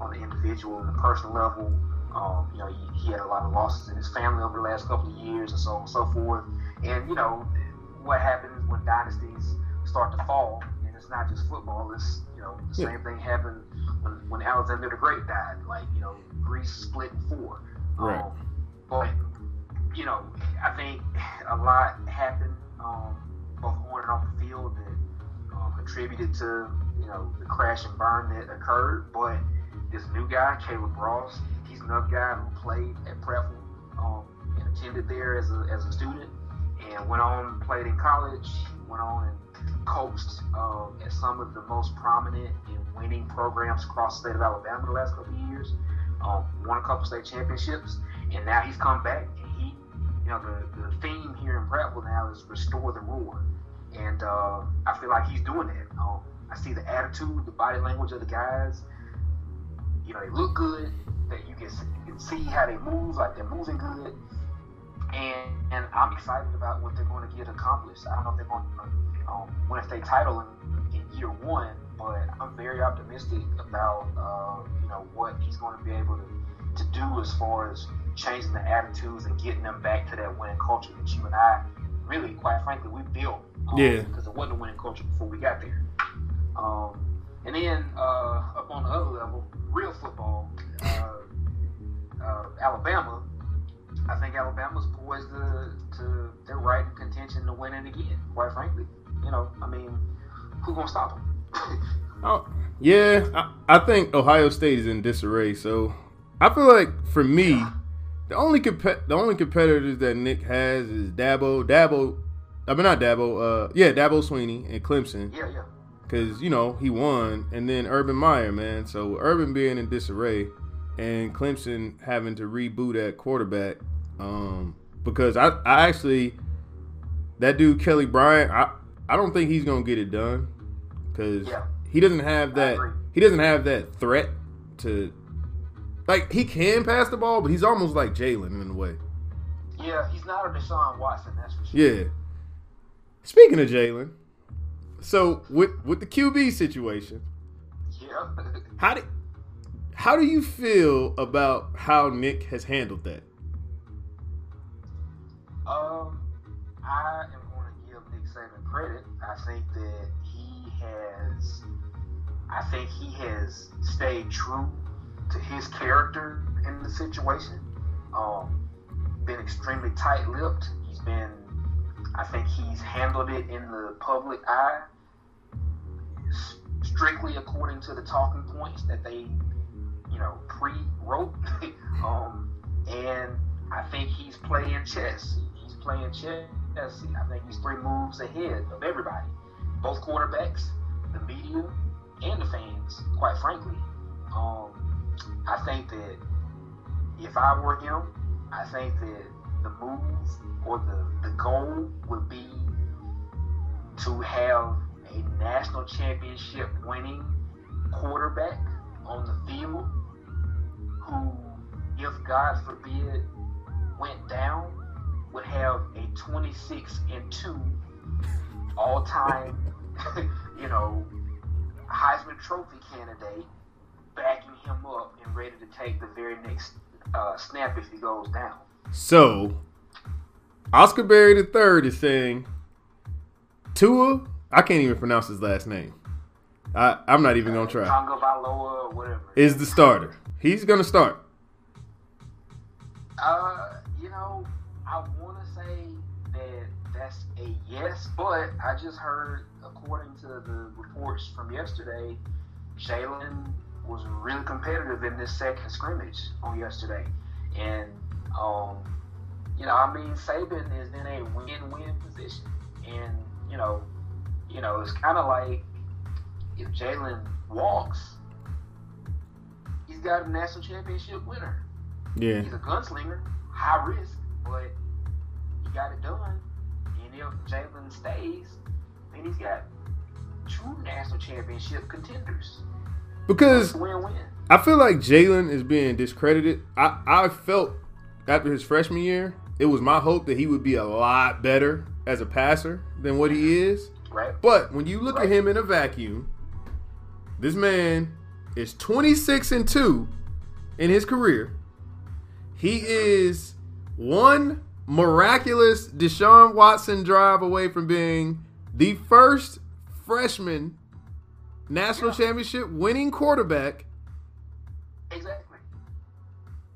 on the individual and the personal level. Um, you know, he, he, had a lot of losses in his family over the last couple of years and so on and so forth. And, you know, what happens when dynasties start to fall and it's not just football. It's you know the yeah. same thing happened when, when Alexander the Great died. Like you know Greece split in four. Right. Um, but you know I think a lot happened um, both on and off the field that contributed to you know the crash and burn that occurred. But this new guy, Caleb Ross, he's another guy who played at Prattville um, and attended there as a, as a student and went on played in college. Went on and coached um, at some of the most prominent and winning programs across the state of Alabama the last couple of years. Um, won a couple state championships, and now he's come back. And he, you know, the, the theme here in Prattville now is restore the roar, and uh, I feel like he's doing that. Um, I see the attitude, the body language of the guys. You know, they look good. That you can, you can see how they move, like they're moving good. And, and I'm excited about what they're going to get accomplished. I don't know if they're going to um, win a state title in, in year one, but I'm very optimistic about uh, you know what he's going to be able to, to do as far as changing the attitudes and getting them back to that winning culture that you and I really, quite frankly, we built. Um, yeah. Because it wasn't a winning culture before we got there. Um, and then uh, up on the other level, real football, uh, uh, Alabama. I think Alabama's poised to, to they're right in contention to win it again. Quite frankly you know, I mean, who gonna stop them? oh, yeah, I, I, think Ohio State is in disarray. So I feel like for me, yeah. The only comp- the only competitors that Nick has is Dabo, Dabo. I mean not Dabo. Uh, yeah, Dabo Swinney and Clemson. Yeah, yeah. Because you know he won, and then Urban Meyer, man. So Urban being in disarray, and Clemson having to reboot at quarterback. Um, because I, I actually that dude Kelly Bryant, I, I don't think he's gonna get it done because yeah. he doesn't have that. He doesn't have that threat to. Like he can pass the ball, but he's almost like Jalen in a way. Yeah, he's not a Deshaun Watson, that's for sure. Yeah. Speaking of Jalen, so with with the QB situation, yeah. how do how do you feel about how Nick has handled that? Um, I am going to give Nick Saban credit, I think that he has, I think he has stayed true to his character in the situation. Um, been extremely tight-lipped. He's been, I think he's handled it in the public eye strictly according to the talking points that they you know, pre-wrote. um, and I think he's playing chess. He's playing chess. I think he's three moves ahead of everybody, both quarterbacks, the media, and the fans. Quite frankly, um, I think that if I were him, I think that the move or the, the goal would be to have a national championship winning quarterback on the field who, if God forbid, went down, would have a 26 and 2 all time, you know, Heisman Trophy candidate backing him up and ready to take the very next uh, snap if he goes down. So, Oscar Berry the third is saying Tua. I can't even pronounce his last name. I, I'm not even gonna try. Tonga Valoa or whatever. Is the starter? He's gonna start. Uh, you know, I want to say that that's a yes, but I just heard, according to the reports from yesterday, Jalen was really competitive in this second scrimmage on yesterday, and um, you know, I mean, Saban is in a win-win position, and you know, you know, it's kind of like if Jalen walks, he's got a national championship winner. Yeah. He's a gunslinger, high risk, but he got it done. And if Jalen stays, then he's got two national championship contenders. Because. I feel like Jalen is being discredited. I, I felt after his freshman year, it was my hope that he would be a lot better as a passer than what he is. Right. But when you look Right. at him in a vacuum, this man is 26 and 2 in his career. He is one miraculous Deshaun Watson drive away from being the first freshman national Yeah. championship winning quarterback Exactly.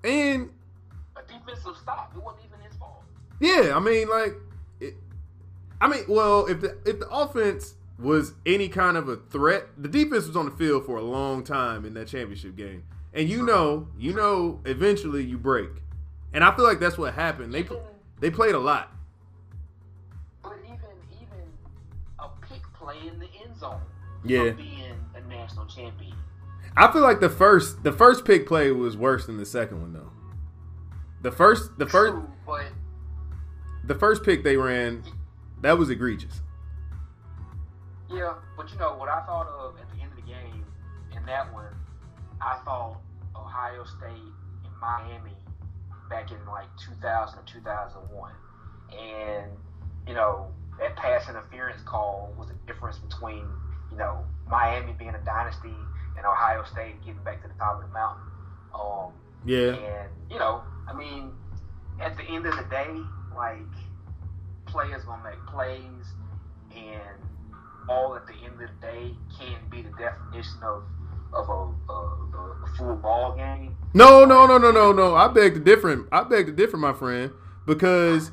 and A defensive stop. It wasn't even his fault. Yeah, I mean, like, it, I mean, well, if the if the offense was any kind of a threat, the defense was on the field for a long time in that championship game, and you know, you know, eventually you break, and I feel like that's what happened. They Even, they played a lot. but even even a pick play in the end zone. Yeah. From being champion. I feel like the first the first pick play was worse than the second one though. The first the first True, but the first pick they ran, that was egregious. Yeah, but you know what I thought of at the end of the game in that one, I thought Ohio State and Miami back in like 2000 or 2001, and you know that pass interference call was the difference between you know Miami being a dynasty and Ohio State getting back to the top of the mountain. Um, Yeah, and you know, I mean, at the end of the day, like players gonna make plays, and all at the end of the day can be the definition of of a, a, a full ball game. no, no, no, no, no, no. I beg to differ. I beg to differ, my friend, because.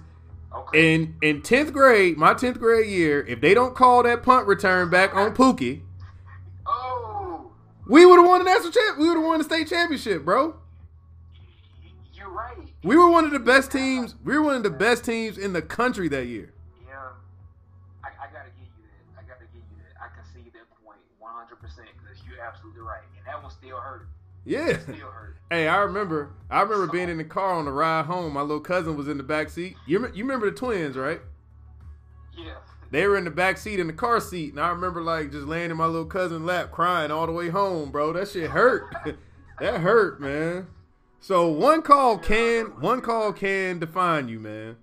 Okay. In in tenth grade, my tenth grade year, if they don't call that punt return back on Pookie, we would have won the national champ. We would have won the state championship, bro. you're right. We were one of the best teams. We were one of the best teams in the country that year. Yeah, I, I gotta give you that. I gotta give you that. I can see that point 100 percent because you're absolutely right, and that one still hurt. Yeah. Still hurt. Hey, I remember. I remember being in the car on the ride home. My little cousin was in the back seat. You you remember the twins, right? Yeah. They were in the back seat in the car seat, and I remember like just laying in my little cousin's lap, crying all the way home, bro. That shit hurt. that hurt, man. So one call can one call can define you, man.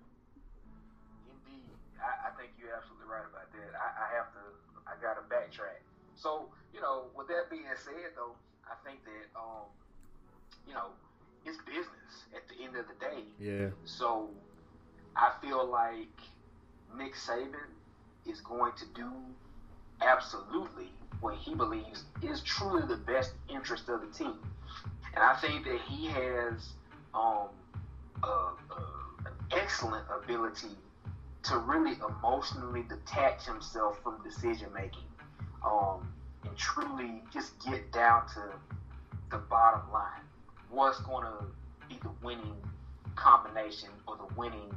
Indeed, I, I think you're absolutely right about that. I, I have to, I got to backtrack. So, you know, with that being said, though, I think that, um, you know, it's business at the end of the day. Yeah. So, I feel like Nick Saban is going to do absolutely what he believes is truly the best interest of the team. And I think that he has um, a, a, an excellent ability to really emotionally detach himself from decision making um, and truly just get down to the bottom line. What's going to be the winning combination or the winning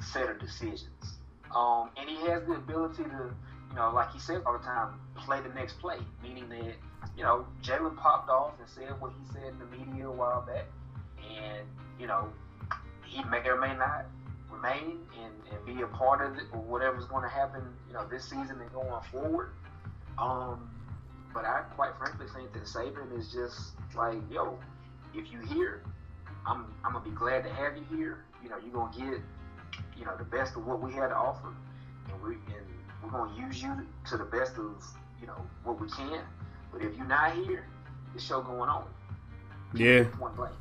set of decisions? Um, and he has the ability to, you know, like he says all the time, play the next play, meaning that, you know, Jalen popped off and said what he said in the media a while back, and, you know, he may or may not remain and, and be a part of it or whatever's going to happen, you know, this season and going forward. Um, but I quite frankly think that Saban is just like, yo, if you here, I'm I'm gonna be glad to have you here. You know, you're gonna get, you know, the best of what we had to offer, and we and we're gonna use you to the best of you know what we can. But if you're not here, the show going on. Yeah. Point blank.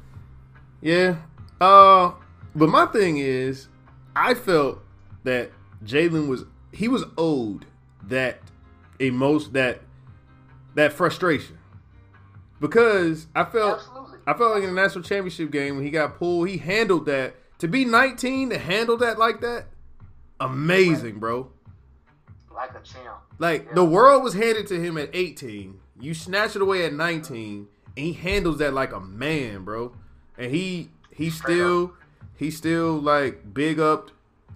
Yeah. Uh, but my thing is, I felt that Jalen was he was owed that emotion that that frustration because I felt Absolutely. I felt like in the national championship game when he got pulled, he handled that to be 19 to handle that like that, amazing, bro. Like a champ. Like Yeah. the world was handed to him at 18. You snatch it away at 19, and he handles that like a man, bro. And he he still he still like big up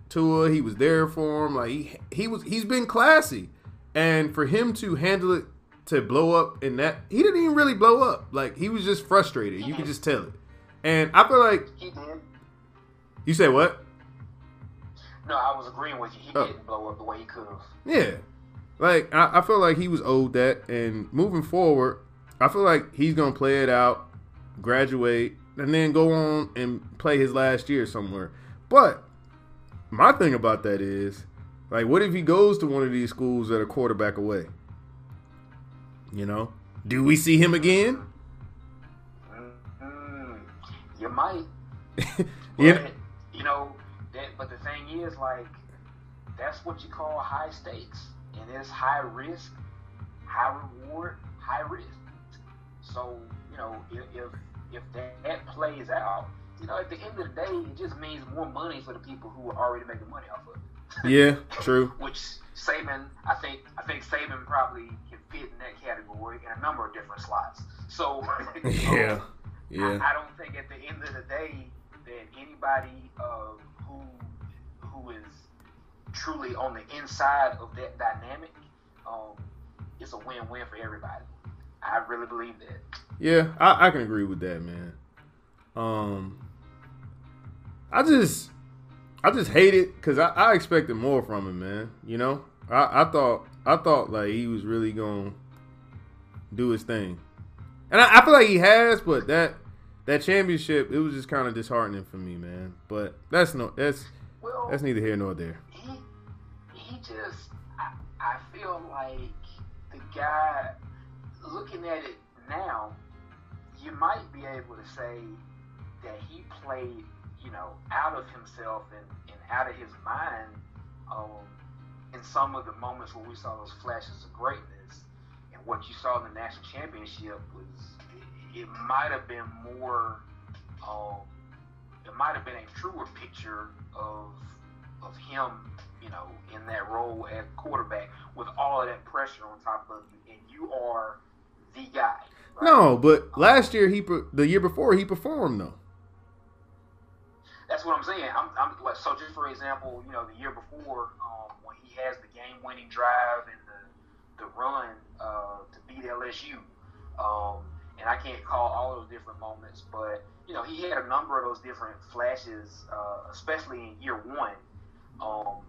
Tua. He was there for him. Like he he was he's been classy, and for him to handle it to blow up in that he didn't even really blow up. Like he was just frustrated. You could just tell it. And I feel like He did. You say what? No, I was agreeing with you. He Oh. didn't blow up the way he could have. Yeah. Like I, I feel like he was owed that and moving forward, I feel like he's gonna play it out, graduate, and then go on and play his last year somewhere. But my thing about that is, like, what if he goes to one of these schools that are quarterback away? You know? Do we see him again? Mm, you might. Yeah. You know, that, but the thing is, like, that's what you call high stakes, and it's high risk, high reward, high risk. So, you know, if if, if that, that plays out, you know, at the end of the day, it just means more money for the people who are already making money off of it. Yeah, true. Which Saban, I think, I think Saban probably can fit in that category in a number of different slots. So, Yeah. Yeah. I, I don't think at the end of the day that anybody uh, who who is truly on the inside of that dynamic, um, it's a win-win for everybody. I really believe that. Yeah, I, I can agree with that, man. Um, I just, I just hate it because I, I expected more from him, man. You know, I, I thought, I thought like he was really gonna do his thing, and I, I feel like he has, but that that championship, it was just kind of disheartening for me, man. But that's no, that's Well, that's neither here nor there. he he just I, I feel like the guy looking at it now you might be able to say that he played you know out of himself and, and out of his mind um, in some of the moments where we saw those flashes of greatness and what you saw in the national championship was it, might have been more um, it might have been a truer picture of of him, you know, in that role as quarterback with all of that pressure on top of you, and you are the guy. right? No, but last year he, the year before he performed though. That's what I'm saying. I'm, I'm like, so just for example, you know, the year before um, when he has the game-winning drive and the the run uh, to beat LSU, um, and I can't call all those different moments, but you know, he had a number of those different flashes, uh, especially in year one, um,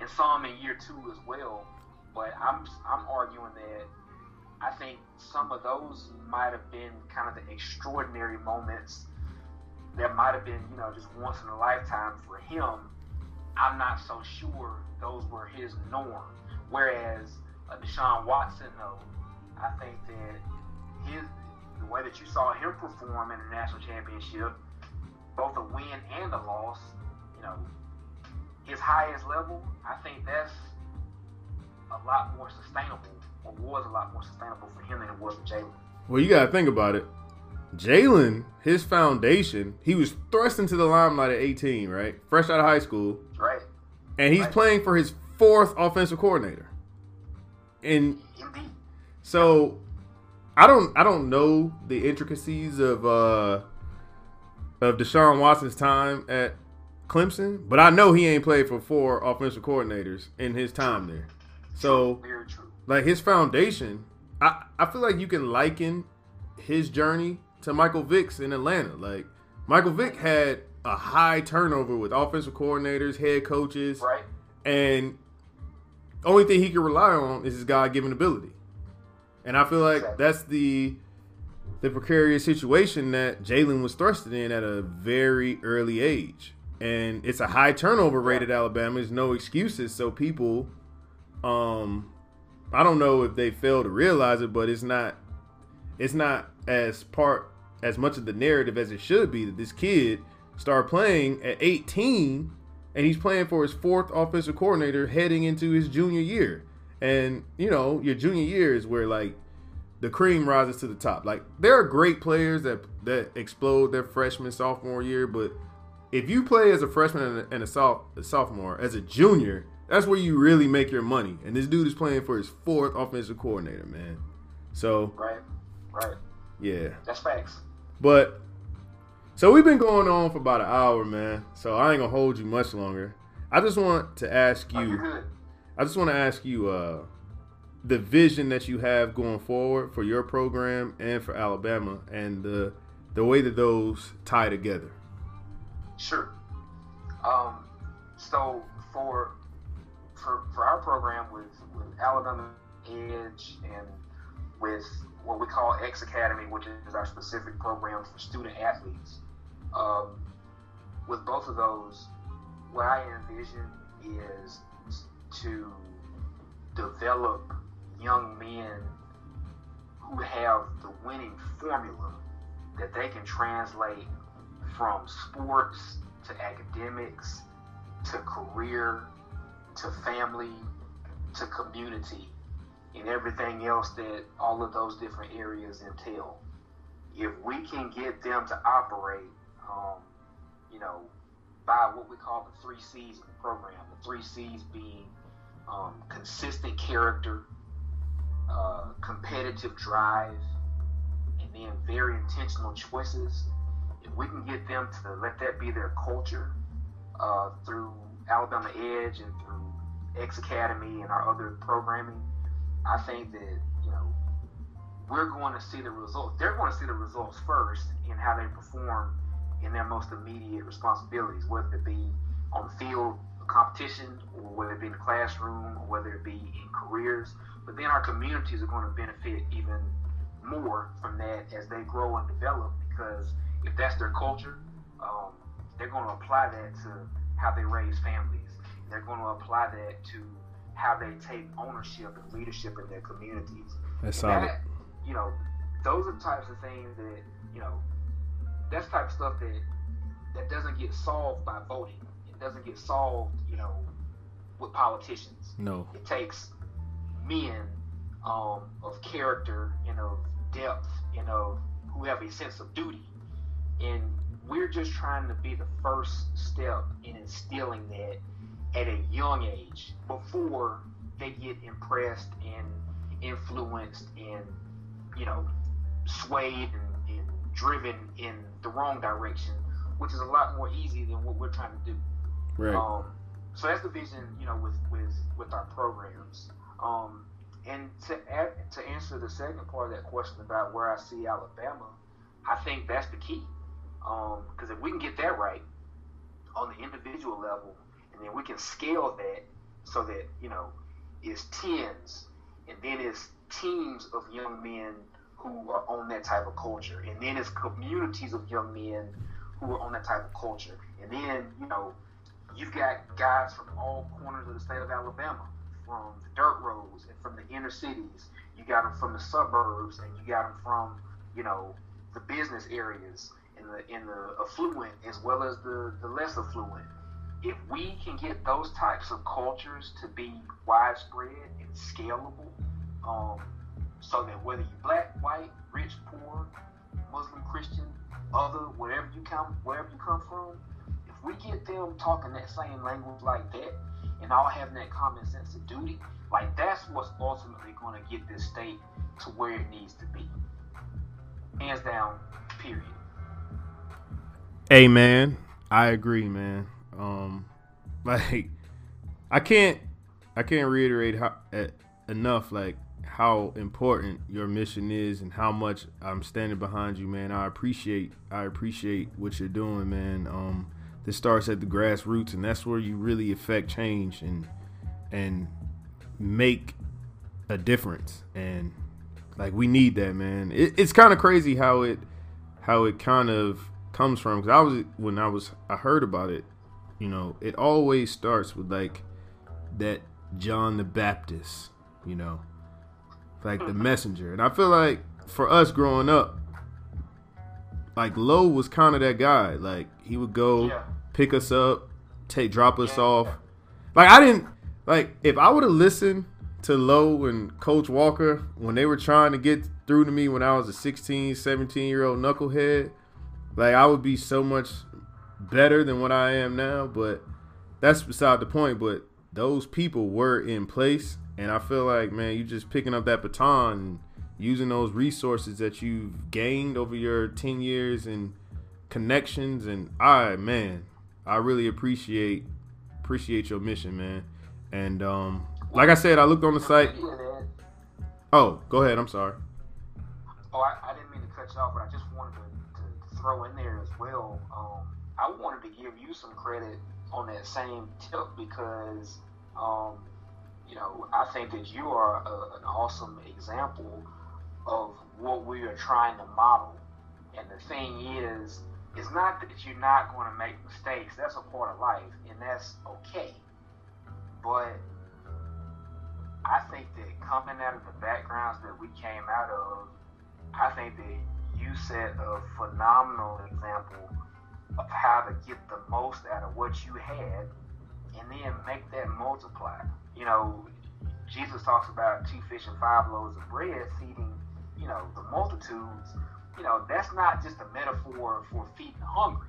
and some in year two as well. But I'm I'm arguing that I think some of those might have been kind of the extraordinary moments that might have been, you know, just once in a lifetime for him. I'm not so sure those were his norm. Whereas uh, Deshaun Watson, though, I think that his the way that you saw him perform in the national championship, both a win and a loss, you know, his highest level, I think that's a lot more sustainable, or was a lot more sustainable for him than it was for Jalen. Well, you gotta think about it. Jalen, his foundation, he was thrust into the limelight at 18, right? Fresh out of high school. Right? And he's Right. playing for his fourth offensive coordinator. And Indeed. so I don't I don't know the intricacies of uh of Deshaun Watson's time at Clemson, but I know he ain't played for four offensive coordinators in his time there. So like his foundation, I I feel like you can liken his journey to Michael Vick's in Atlanta. Like Michael Vick had a high turnover with offensive coordinators, head coaches, Right? and only thing he can rely on is his God given ability. And I feel like Exactly. that's the the precarious situation that Jalen was thrusted in at a very early age. And it's a high turnover rate at Alabama. There's no excuses. So people um I don't know if they fail to realize it, but it's not it's not as part as much of the narrative as it should be that this kid started playing at 18 and he's playing for his fourth offensive coordinator heading into his junior year. And you know, your junior year is where like the cream rises to the top. Like there are great players that that explode their freshman sophomore year, but if you play as a freshman and a, and a, soph- a sophomore, as a junior, that's where you really make your money. And this dude is playing for his fourth offensive coordinator, man. So Right? Right. yeah, That's facts. but so we've been going on for about an hour, man. So I ain't gonna hold you much longer. I just want to ask Oh, you're good. I just want to ask you uh, the vision that you have going forward for your program and for Alabama, and the the way that those tie together. Sure. Um, so for for for our program with with Alabama Edge and with what we call X Academy, which is our specific program for student athletes, um, with both of those, what I envision is to develop young men who have the winning formula that they can translate from sports to academics to career to family to community and everything else that all of those different areas entail. If we can get them to operate, um, you know, by what we call the three C's of the program, the three C's being um, consistent character, uh, competitive drive, and then very intentional choices. If we can get them to let that be their culture uh, through Alabama Edge and through X Academy and our other programming, I think that you know we're going to see the results. They're going to see the results first in how they perform in their most immediate responsibilities, whether it be on the field competition or whether it be in the classroom whether it be in careers. But then our communities are going to benefit even more from that as they grow and develop because if that's their culture, um, they're going to apply that to how they raise families. They're going to apply that to how they take ownership and leadership in their communities. That's And solid. that, you know, those are the types of things that, you know, that's type of stuff that that doesn't get solved by voting. Doesn't get solved, you know, with politicians. No. It takes men um, of character and of depth and of who have a sense of duty. And we're just trying to be the first step in instilling that at a young age before they get impressed and influenced and, you know, swayed and, and driven in the wrong direction, which is a lot more easy than what we're trying to do. Right. Um, so that's the vision, you know, with with with our programs. Um, and to add, to answer the second part of that question about where I see Alabama, I think that's the key. Because if we can get that right on the individual level, and then we can scale that so that you know it's tens, and then it's teams of young men who are on that type of culture, and then it's communities of young men who are on that type of culture, and then you know you've got guys from all corners of the state of Alabama, from the dirt roads and from the inner cities. You got them from the suburbs, and you got them from you know the business areas and the in the affluent as well as the the less affluent. If we can get those types of cultures to be widespread and scalable, um, so that whether you're black, white, rich, poor, Muslim, Christian, other, wherever you come, wherever you come from, we get them talking that same language like that and all having that common sense of duty, like that's what's ultimately going to get this state to where it needs to be. Hands down, period. Man, I agree, man. Um, like I can't, I can't reiterate how uh, enough like how important your mission is and how much I'm standing behind you, man. I appreciate, I appreciate what you're doing, man. Um, this starts at the grassroots, and that's where you really affect change and and make a difference. And like we need that, man. It, it's kind of crazy how it how it kind of comes from. Because I was when I was I heard about it, you know, it always starts with like that John the Baptist, you know, like the mm-hmm. messenger. And I feel like for us growing up, like Low was kind of that guy. Like he would go. Yeah pick us up, take drop us off. Like I didn't like if I would have listened to Low and Coach Walker when they were trying to get through to me when I was a 16, 17 year old knucklehead, like I would be so much better than what I am now. But that's beside the point. But those people were in place, and I feel like man, you just picking up that baton using those resources that you've gained over your 10 years and connections and I man I really appreciate appreciate your mission, man. And um, like I said, I looked on the site. Oh, go ahead. I'm sorry. Oh, I, I didn't mean to cut you off, but I just wanted to, to throw in there as well. Um, I wanted to give you some credit on that same tip because, um, you know, I think that you are a, an awesome example of what we are trying to model. And the thing is, it's not that you're not going to make mistakes. That's a part of life, and that's okay. But I think that coming out of the backgrounds that we came out of, I think that you set a phenomenal example of how to get the most out of what you had and then make that multiply. You know, Jesus talks about two fish and five loaves of bread feeding, you know, the multitudes you know, that's not just a metaphor for feeding the hungry.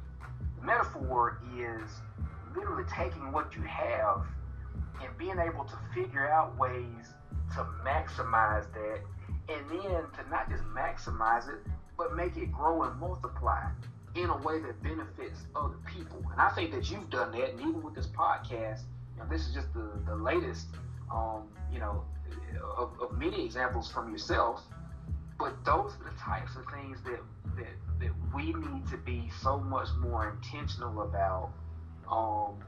The metaphor is literally taking what you have and being able to figure out ways to maximize that and then to not just maximize it, but make it grow and multiply in a way that benefits other people. And I think that you've done that, and even with this podcast, you know, this is just the, the latest, um, you know, of, of many examples from yourself but those are the types of things that that, that we need to be so much more intentional about. Um,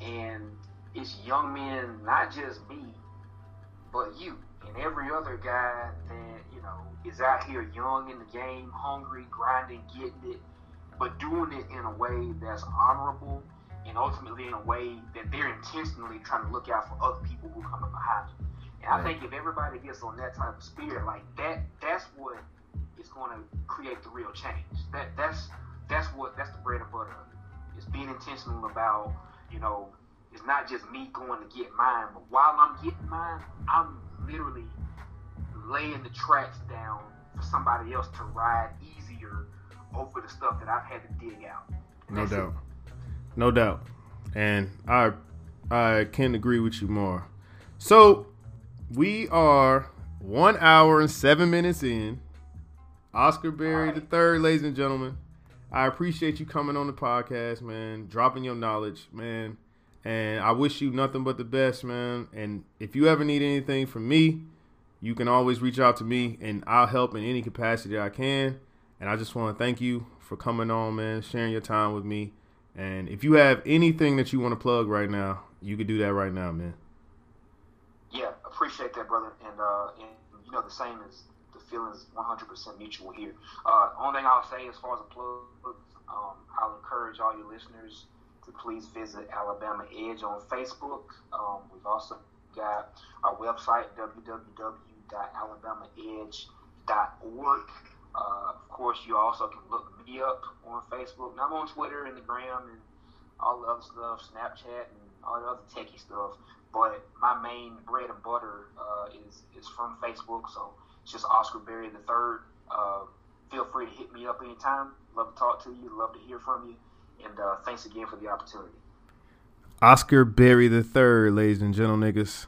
and it's young men, not just me, but you and every other guy that you know is out here young in the game, hungry, grinding, getting it, but doing it in a way that's honorable and ultimately in a way that they're intentionally trying to look out for other people who come up behind them. I think if everybody gets on that type of spirit like that, that's what is going to create the real change. That that's that's what that's the bread and butter. It's being intentional about you know it's not just me going to get mine, but while I'm getting mine, I'm literally laying the tracks down for somebody else to ride easier over the stuff that I've had to dig out. no doubt, it. no doubt, and I I can't agree with you more. So we are one hour and seven minutes in. Oscar Berry the third, ladies and gentlemen. I appreciate you coming on the podcast, man. Dropping your knowledge, man. And I wish you nothing but the best, man. And if you ever need anything from me, you can always reach out to me and I'll help in any capacity I can. And I just want to thank you for coming on, man, sharing your time with me. And if you have anything that you want to plug right now, you can do that right now, man appreciate that, brother. And, uh, and you know, the same as the feelings 100% mutual here. Uh, only thing I'll say as far as a plug, um, I'll encourage all your listeners to please visit Alabama Edge on Facebook. Um, we've also got our website, www.alabamaedge.org. Uh, of course, you also can look me up on Facebook. And I'm on Twitter and the Gram and all the other stuff, Snapchat and all the other techie stuff. But my main bread and butter uh, is is from Facebook, so it's just Oscar Berry the third. Uh, feel free to hit me up anytime. Love to talk to you. Love to hear from you. And uh, thanks again for the opportunity. Oscar Berry the third, ladies and gentlemen, niggas.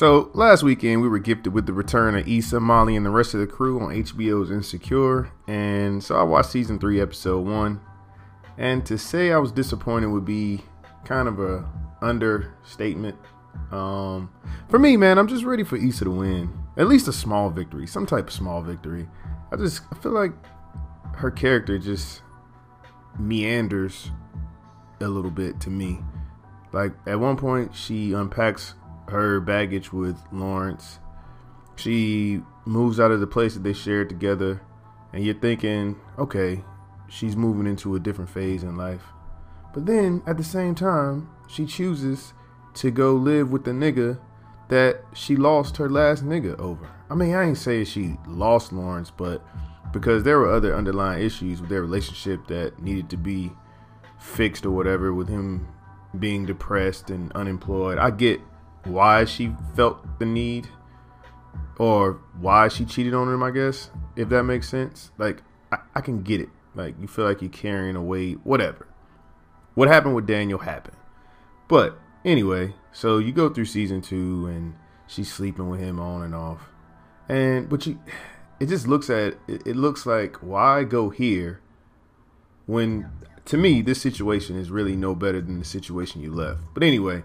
So last weekend we were gifted with the return of Issa, Molly, and the rest of the crew on HBO's Insecure, and so I watched season three, episode one. And to say I was disappointed would be kind of a understatement. Um, for me, man, I'm just ready for Issa to win. At least a small victory, some type of small victory. I just I feel like her character just meanders a little bit to me. Like at one point, she unpacks her baggage with Lawrence. She moves out of the place that they shared together, and you're thinking, okay, she's moving into a different phase in life. But then at the same time, she chooses to go live with the nigga that she lost her last nigga over. I mean, I ain't saying she lost Lawrence, but because there were other underlying issues with their relationship that needed to be fixed or whatever with him being depressed and unemployed. I get why she felt the need or why she cheated on him, I guess, if that makes sense. Like, I, I can get it. Like, you feel like you're carrying a weight, whatever. What happened with Daniel happened. But anyway, so you go through season two and she's sleeping with him on and off. And, but you, it just looks at, it, it looks like, why go here when to me, this situation is really no better than the situation you left. But anyway,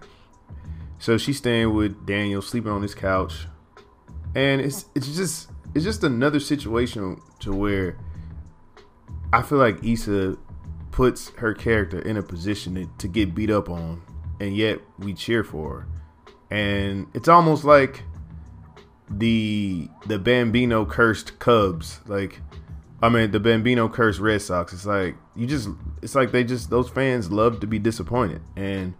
so she's staying with Daniel, sleeping on his couch, and it's it's just it's just another situation to where I feel like Issa puts her character in a position to, to get beat up on, and yet we cheer for her, and it's almost like the the Bambino cursed Cubs, like I mean, the Bambino cursed Red Sox. It's like you just, it's like they just those fans love to be disappointed, and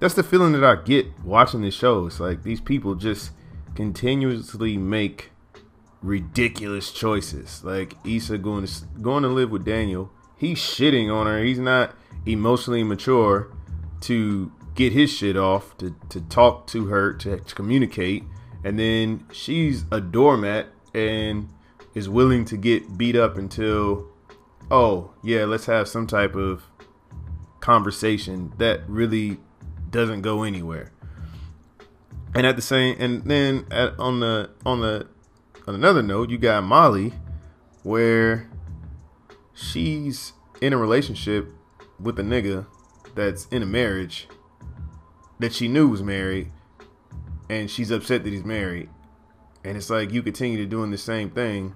that's the feeling that I get watching this show. It's like these people just continuously make ridiculous choices. Like Issa going to going to live with Daniel. He's shitting on her. He's not emotionally mature to get his shit off, to, to talk to her, to, to communicate. And then she's a doormat and is willing to get beat up until, oh, yeah, let's have some type of conversation that really doesn't go anywhere. And at the same, and then at, on the on the on another note, you got Molly, where she's in a relationship with a nigga that's in a marriage that she knew was married, and she's upset that he's married, and it's like you continue to doing the same thing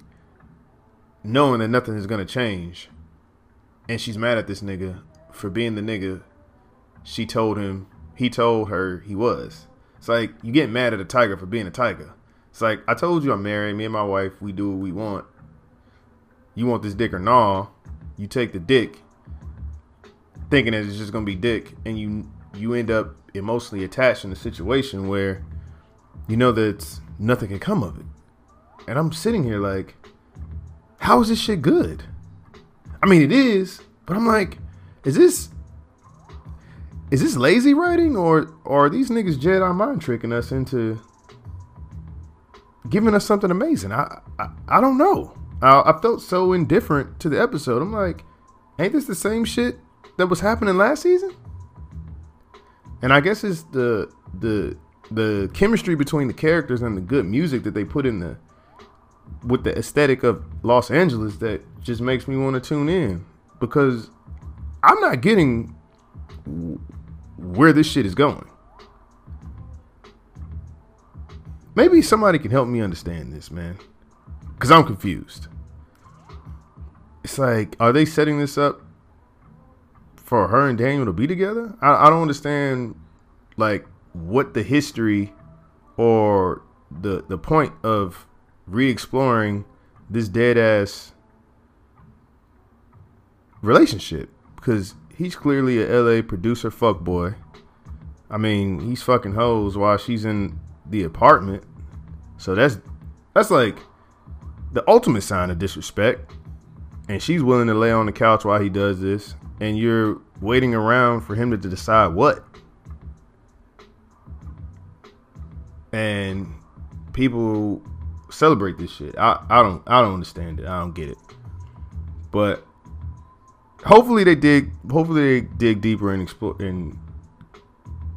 knowing that nothing is gonna change. And she's mad at this nigga for being the nigga she told him he told her he was. It's like you get mad at a tiger for being a tiger. It's like I told you I'm married, me and my wife, we do what we want. You want this dick or nah? You take the dick, thinking that it's just gonna be dick, and you you end up emotionally attached in a situation where you know that nothing can come of it. And I'm sitting here like, how is this shit good? I mean, it is, but I'm like, is this is this lazy writing or, or are these niggas Jedi mind tricking us into giving us something amazing? I I, I don't know. I, I felt so indifferent to the episode. I'm like, ain't this the same shit that was happening last season? And I guess it's the the the chemistry between the characters and the good music that they put in the with the aesthetic of Los Angeles that just makes me want to tune in because I'm not getting where this shit is going. Maybe somebody can help me understand this, man. Cuz I'm confused. It's like are they setting this up for her and Daniel to be together? I, I don't understand like what the history or the the point of re-exploring this dead ass relationship because he's clearly a LA producer fuckboy. I mean, he's fucking hoes while she's in the apartment. So that's that's like the ultimate sign of disrespect. And she's willing to lay on the couch while he does this, and you're waiting around for him to decide what. And people celebrate this shit. I, I don't I don't understand it. I don't get it. But hopefully they dig hopefully they dig deeper and explore and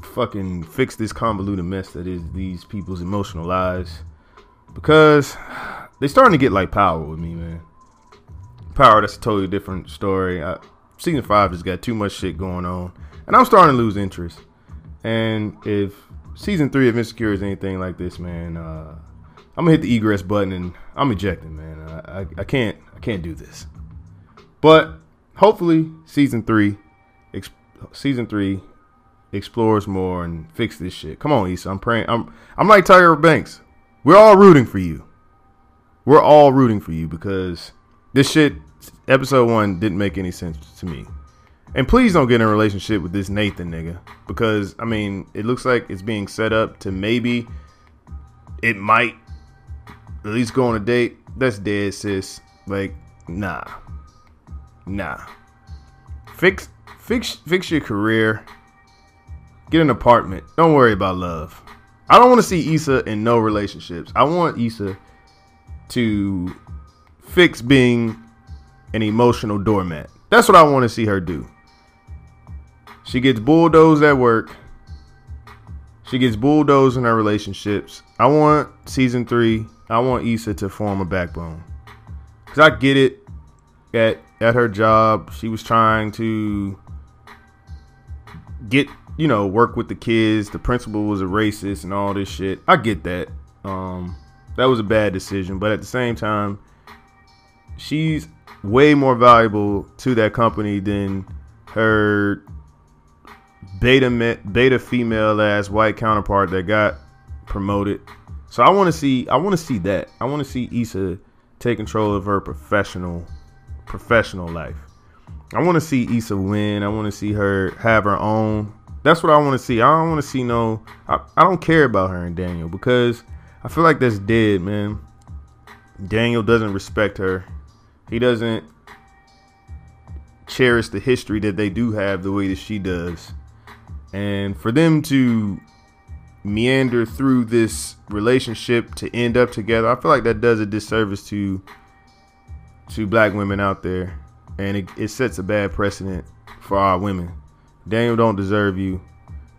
fucking fix this convoluted mess that is these people's emotional lives because they starting to get like power with me, man. Power, that's a totally different story. I, season five just got too much shit going on, and I'm starting to lose interest. And if season three of Insecure is anything like this, man, uh, I'm gonna hit the egress button and I'm ejecting, man. I, I, I can't I can't do this. But hopefully, season three, ex- season three explores more and fix this shit. Come on, Issa. I'm praying. I'm I'm like Tyra Banks. We're all rooting for you. We're all rooting for you because this shit, episode one, didn't make any sense to me. And please don't get in a relationship with this Nathan nigga because I mean, it looks like it's being set up to maybe it might at least go on a date. That's dead, sis. Like, nah, nah. Fix, fix, fix your career. Get an apartment. Don't worry about love. I don't want to see Issa in no relationships. I want Issa to fix being an emotional doormat. That's what I want to see her do. She gets bulldozed at work. She gets bulldozed in her relationships. I want season three. I want Issa to form a backbone. Cause I get it. At at her job, she was trying to get you know work with the kids. The principal was a racist and all this shit. I get that. Um, that was a bad decision, but at the same time, she's way more valuable to that company than her beta beta female ass white counterpart that got promoted. So I want to see I want to see that. I want to see Issa take control of her professional professional life. I want to see Issa win. I want to see her have her own. That's what I want to see. I don't want to see no. I, I don't care about her and Daniel because I feel like that's dead, man. Daniel doesn't respect her. He doesn't cherish the history that they do have the way that she does. And for them to meander through this relationship to end up together, I feel like that does a disservice to to black women out there. And it, it sets a bad precedent for our women. Daniel don't deserve you.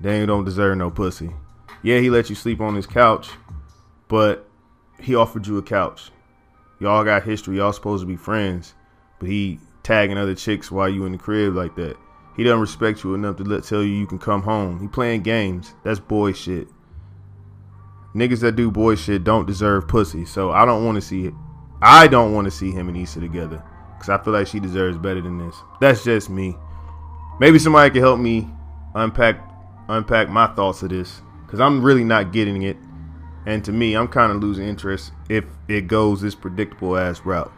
Daniel don't deserve no pussy. Yeah, he let you sleep on his couch, but he offered you a couch. Y'all got history. Y'all supposed to be friends, but he tagging other chicks while you in the crib like that. He doesn't respect you enough to let tell you you can come home. He playing games. That's boy shit. Niggas that do boy shit don't deserve pussy. So I don't want to see it. I don't want to see him and Issa together because I feel like she deserves better than this. That's just me. Maybe somebody can help me unpack unpack my thoughts of this because I'm really not getting it. And to me, I'm kind of losing interest if it goes this predictable ass route.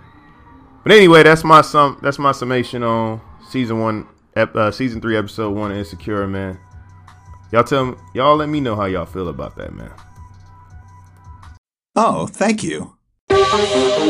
But anyway, that's my sum. That's my summation on season one, uh, season three, episode one, Insecure. Man, y'all tell me, y'all let me know how y'all feel about that, man. Oh, thank you. Huh.